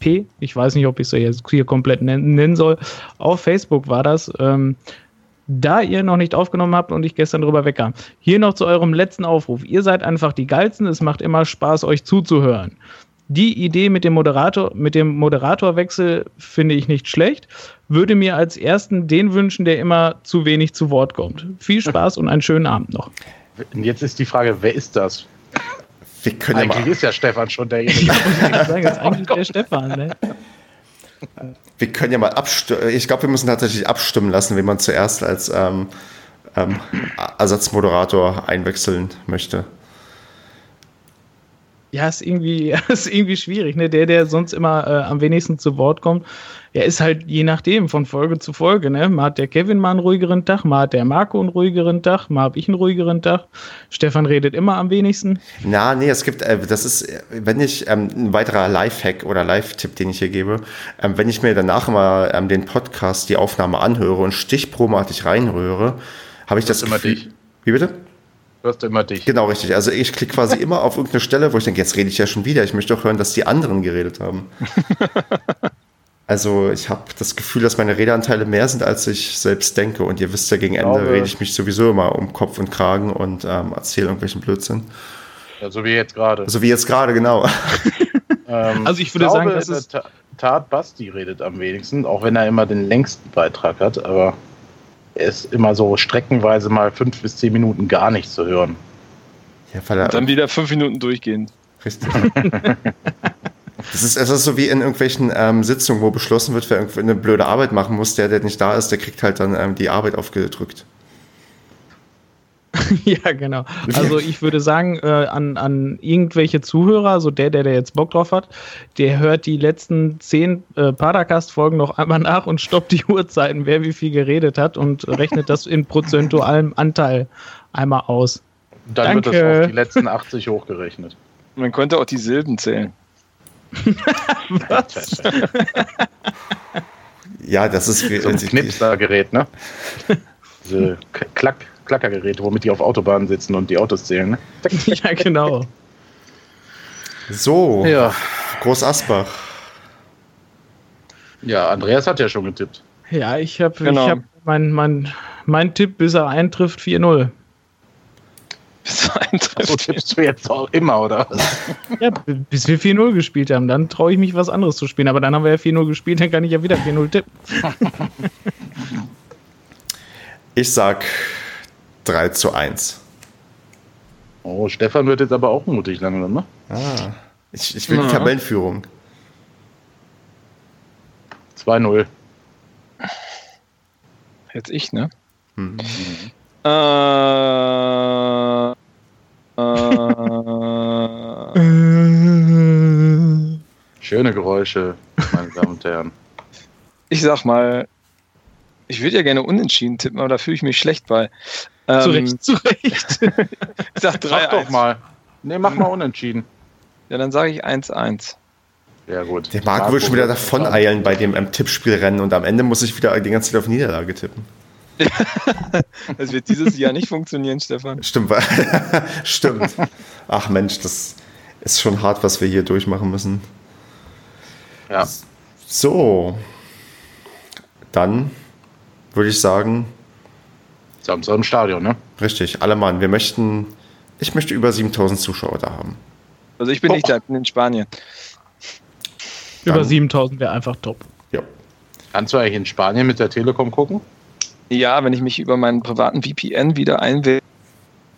P. Ich weiß nicht, ob ich sie jetzt hier komplett nennen, nennen soll. Auf Facebook war das. Ähm, da ihr noch nicht aufgenommen habt und ich gestern drüber wegkam. Hier noch zu eurem letzten Aufruf. Ihr seid einfach die Geilsten. Es macht immer Spaß, euch zuzuhören. Die Idee mit dem Moderator, mit dem Moderatorwechsel finde ich nicht schlecht. Würde mir als ersten den wünschen, der immer zu wenig zu Wort kommt. Viel Spaß und einen schönen Abend noch. Und jetzt ist die Frage, wer ist das? Wir können ja Eigentlich mal, ist ja Stefan schon derjenige. Ich sage jetzt eigentlich der Stefan, ne? Wir können ja mal abstimmen. Ich glaube, wir müssen tatsächlich abstimmen lassen, wen man zuerst als ähm, ähm, Ersatzmoderator einwechseln möchte. Ja, ist irgendwie, ist irgendwie schwierig, ne? Der, der sonst immer äh, am wenigsten zu Wort kommt, er ist halt je nachdem von Folge zu Folge, ne? Mal hat der Kevin mal einen ruhigeren Tag, mal hat der Marco einen ruhigeren Tag, mal habe ich einen ruhigeren Tag. Stefan redet immer am wenigsten. Na, nee, es gibt, äh, das ist, wenn ich, ähm, ein weiterer Live-Hack oder Live-Tipp, den ich hier gebe, ähm, wenn ich mir danach mal ähm, den Podcast, die Aufnahme anhöre und stichprobenartig reinrühre, habe ich das immer Gefühl- dich. Wie bitte? Du hast immer dich. Genau, richtig. Also ich klicke quasi immer auf irgendeine Stelle, wo ich denke, jetzt rede ich ja schon wieder. Ich möchte doch hören, dass die anderen geredet haben. Also ich habe das Gefühl, dass meine Redeanteile mehr sind, als ich selbst denke. Und ihr wisst ja, gegen Ende glaube- rede ich mich sowieso immer um Kopf und Kragen und ähm, erzähle irgendwelchen Blödsinn. Ja, so wie jetzt gerade. So wie jetzt gerade, genau. Ähm, Also ich würde glaube, sagen, das in der ist- Ta- Tat Basti redet am wenigsten, auch wenn er immer den längsten Beitrag hat, aber er ist immer so streckenweise mal fünf bis zehn Minuten gar nicht zu hören. Ja, Dann wieder fünf Minuten durchgehend. Richtig. Das ist, es ist so wie in irgendwelchen ähm, Sitzungen, wo beschlossen wird, wer irgendwie eine blöde Arbeit machen muss, der, der nicht da ist, der kriegt halt dann ähm, die Arbeit aufgedrückt. ja, genau. Also ich würde sagen, äh, an, an irgendwelche Zuhörer, also der, der, der jetzt Bock drauf hat, der hört die letzten zehn äh, Padercast-Folgen noch einmal nach und stoppt die Uhrzeiten, wer wie viel geredet hat und rechnet das in prozentualem Anteil einmal aus. Dann wird Danke. das auf die letzten 80 hochgerechnet. Man könnte auch die Silben zählen. Ja, das ist So ein Knipsergerät, ne? K- Klack, Klackergeräte, womit die auf Autobahnen sitzen und die Autos zählen, ne? ja, genau. So, Ja. Groß Asbach. Ja, Andreas hat ja schon getippt. Ja, ich habe Genau. ich hab mein, mein, mein Tipp, bis er eintrifft, 4-0. Bis eintrifft. So tippst du jetzt auch immer, oder? was? Ja, bis wir 4-0 gespielt haben. Dann traue ich mich, was anderes zu spielen. Aber dann haben wir ja 4-0 gespielt, dann kann ich ja wieder 4-0 tippen. Ich sag 3 zu 1. Oh, Stefan wird jetzt aber auch mutig langsam, ne? Ah, ich, ich will die Ja. Tabellenführung. 2-0. Jetzt ich, ne? Hm. Äh, äh, Schöne Geräusche, meine Damen und Herren. ich sag mal, ich würde ja gerne unentschieden tippen, aber da fühle ich mich schlecht bei. Ähm, zu Recht, zu Recht. Ich sag 3 Sag doch mal. Nee, mach mal unentschieden. Ja, dann sage ich 1-1. Ja, gut. Der Marc will schon wieder davon eilen bei dem ähm, Tippspielrennen und am Ende muss ich wieder die ganze Zeit auf Niederlage tippen. Das wird dieses Jahr nicht funktionieren, Stefan. Stimmt, weil- stimmt. Ach Mensch, das ist schon hart, was wir hier durchmachen müssen. Ja. So, dann würde ich sagen, Samstag im Stadion, ne? richtig, alle Mann, wir möchten, ich möchte über 7000 Zuschauer da haben. Also ich bin Oh. nicht da, ich bin in Spanien. Über Dann- 7000 wäre einfach top. Ja. Kannst du eigentlich in Spanien mit der Telekom gucken? Ja, wenn ich mich über meinen privaten VPN wieder einwähle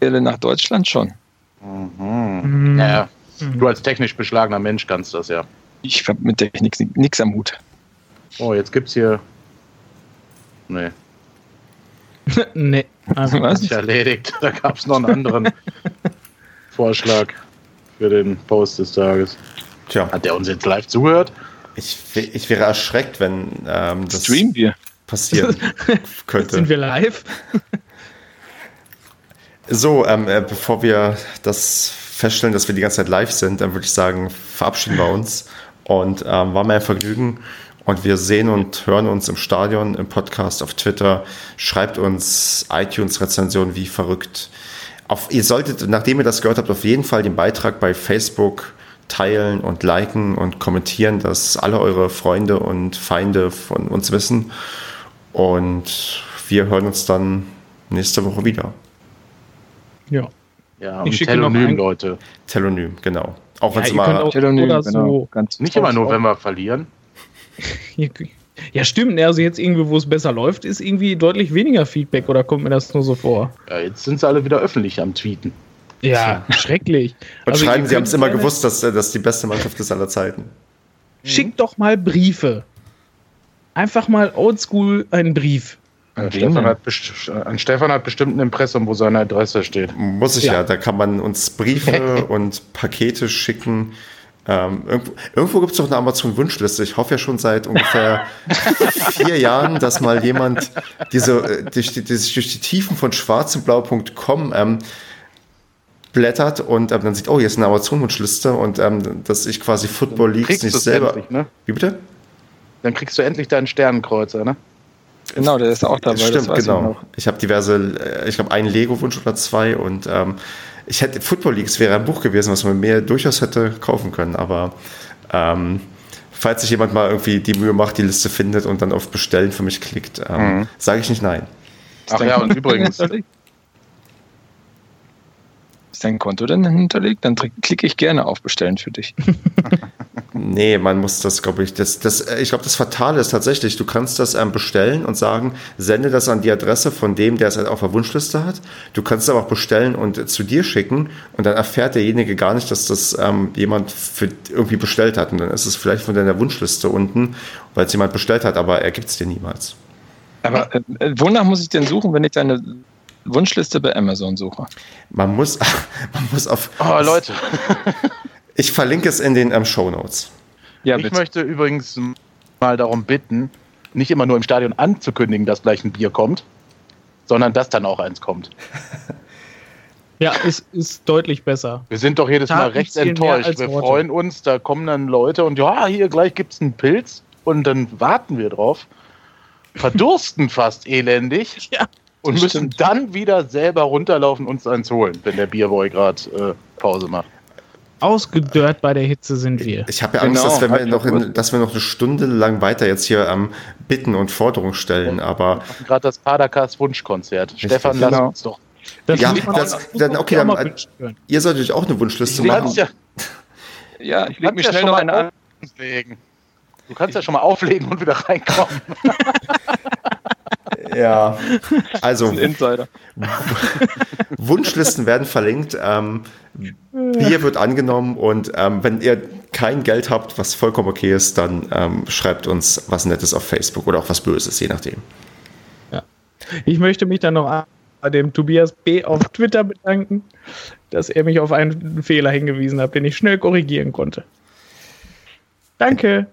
nach Deutschland schon. Mhm. Mhm. Ja, du als technisch beschlagener Mensch kannst das ja. Ich habe mit Technik nichts am Hut. Oh, jetzt gibt's hier. Nee, nee. Also, Was? ist erledigt. Da gab's noch einen anderen Vorschlag für den Post des Tages. Tja, Hat der uns jetzt live zugehört? ich, ich wäre erschreckt, wenn ähm, das Streamen wir. passieren könnte. sind wir live? So, ähm, äh, bevor wir das feststellen, dass wir die ganze Zeit live sind, dann würde ich sagen, verabschieden wir uns. Und ähm, war mir ein Vergnügen. Und wir sehen und hören uns im Stadion, im Podcast, auf Twitter. Schreibt uns iTunes-Rezensionen wie verrückt. Auf, ihr solltet, nachdem ihr das gehört habt, auf jeden Fall den Beitrag bei Facebook teilen und liken und kommentieren, dass alle eure Freunde und Feinde von uns wissen. Und wir hören uns dann nächste Woche wieder. Ja. Ja, Ich schicke Telonym, ein- Leute. Telonym, genau. Auch wenn Ja, es mal. auch- Telonym, Oder genau. so. Ganz Nicht immer nur, wenn wir verlieren. Ja, stimmt. Also jetzt irgendwie, wo es besser läuft, ist irgendwie deutlich weniger Feedback oder kommt mir das nur so vor? Ja, jetzt sind sie alle wieder öffentlich am Tweeten. Ja, schrecklich. Und Also schreiben, sie haben es immer gewusst, dass äh, das die beste Mannschaft ist aller Zeiten. Schickt doch mal Briefe. Einfach mal oldschool einen Brief. An wen Stefan, hat an Stefan hat bestimmt ein Impressum, wo seine Adresse steht. Muss ich ja. Ja. da kann man uns Briefe und Pakete schicken. Ähm, irgendwo irgendwo gibt es doch eine Amazon-Wunschliste. Ich hoffe ja schon seit ungefähr vier Jahren, dass mal jemand diese, äh, durch, die, durch, durch die Tiefen von schwarzundblau.com ähm, blättert und ähm, dann sieht, oh, hier ist eine Amazon-Wunschliste und ähm, dass ich quasi Football Leagues Kriegst nicht selber. endlich, ne? Wie bitte? Dann kriegst du endlich deinen Sternenkreuzer, ne? Genau, der ist auch dabei. das Stimmt, weiß ich genau. noch. Ich, habe diverse, äh, ich glaube, einen Lego-Wunsch oder zwei und ähm, ich hätte Football Leagues wäre ein Buch gewesen, was man mir durchaus hätte kaufen können, aber ähm, falls sich jemand mal irgendwie die Mühe macht, die Liste findet und dann auf Bestellen für mich klickt, ähm, Mhm. sage ich nicht nein. Ach ja, und übrigens, Ist dein Konto denn hinterlegt? Dann klicke ich gerne auf Bestellen für dich. Nee, man muss das, glaube ich, das, das, äh, ich glaube, das Fatale ist tatsächlich, du kannst das ähm, bestellen und sagen, sende das an die Adresse von dem, der es halt auf der Wunschliste hat. Du kannst es aber auch bestellen und äh, zu dir schicken und dann erfährt derjenige gar nicht, dass das ähm, jemand für irgendwie bestellt hat. Und dann ist es vielleicht von deiner Wunschliste unten, weil es jemand bestellt hat, aber er gibt es dir niemals. Aber äh, äh, wonach muss ich denn suchen, wenn ich deine Wunschliste bei Amazon suche? Man muss, man muss auf. oh Leute, Ich verlinke es in den ähm, Show Notes. Ja, ich bitte. möchte übrigens mal darum bitten, nicht immer nur im Stadion anzukündigen, dass gleich ein Bier kommt, sondern dass dann auch eins kommt. Ja, es ist deutlich besser. Wir sind doch jedes Mal recht enttäuscht. Wir Worte. freuen uns, da kommen dann Leute und ja, hier gleich gibt es einen Pilz und dann warten wir drauf, verdursten fast elendig Ja, und müssen stimmt. dann wieder selber runterlaufen und uns eins holen, wenn der Bierboy gerade äh, Pause macht. Ausgedörrt bei der Hitze sind wir. Ich habe ja Angst, Genau, dass, wenn wir ich noch in, dass wir noch eine Stunde lang weiter jetzt hier am Bitten und Forderungen stellen, aber Gerade das Padercast Wunschkonzert. Stefan, lass Genau. uns doch. Das Ja, das- dann- okay, dann- können. ihr solltet euch auch eine Wunschliste Du machen. ja, Ja, ich leg kannst mich ja schnell schon noch mal eine an. auflegen. Du kannst ja schon mal auflegen und wieder reinkommen. Ja, also Insider. Wunschlisten werden verlinkt. Ähm, Bier wird angenommen und ähm, wenn ihr kein Geld habt, was vollkommen okay ist, dann ähm, schreibt uns was Nettes auf Facebook oder auch was Böses, je nachdem. Ich möchte mich dann noch bei dem Tobias B. auf Twitter bedanken, dass er mich auf einen Fehler hingewiesen hat, den ich schnell korrigieren konnte. Danke.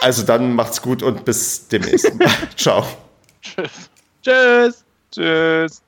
Also dann macht's gut und bis demnächst. Ciao. Tschüss. Tschüss. Tschüss.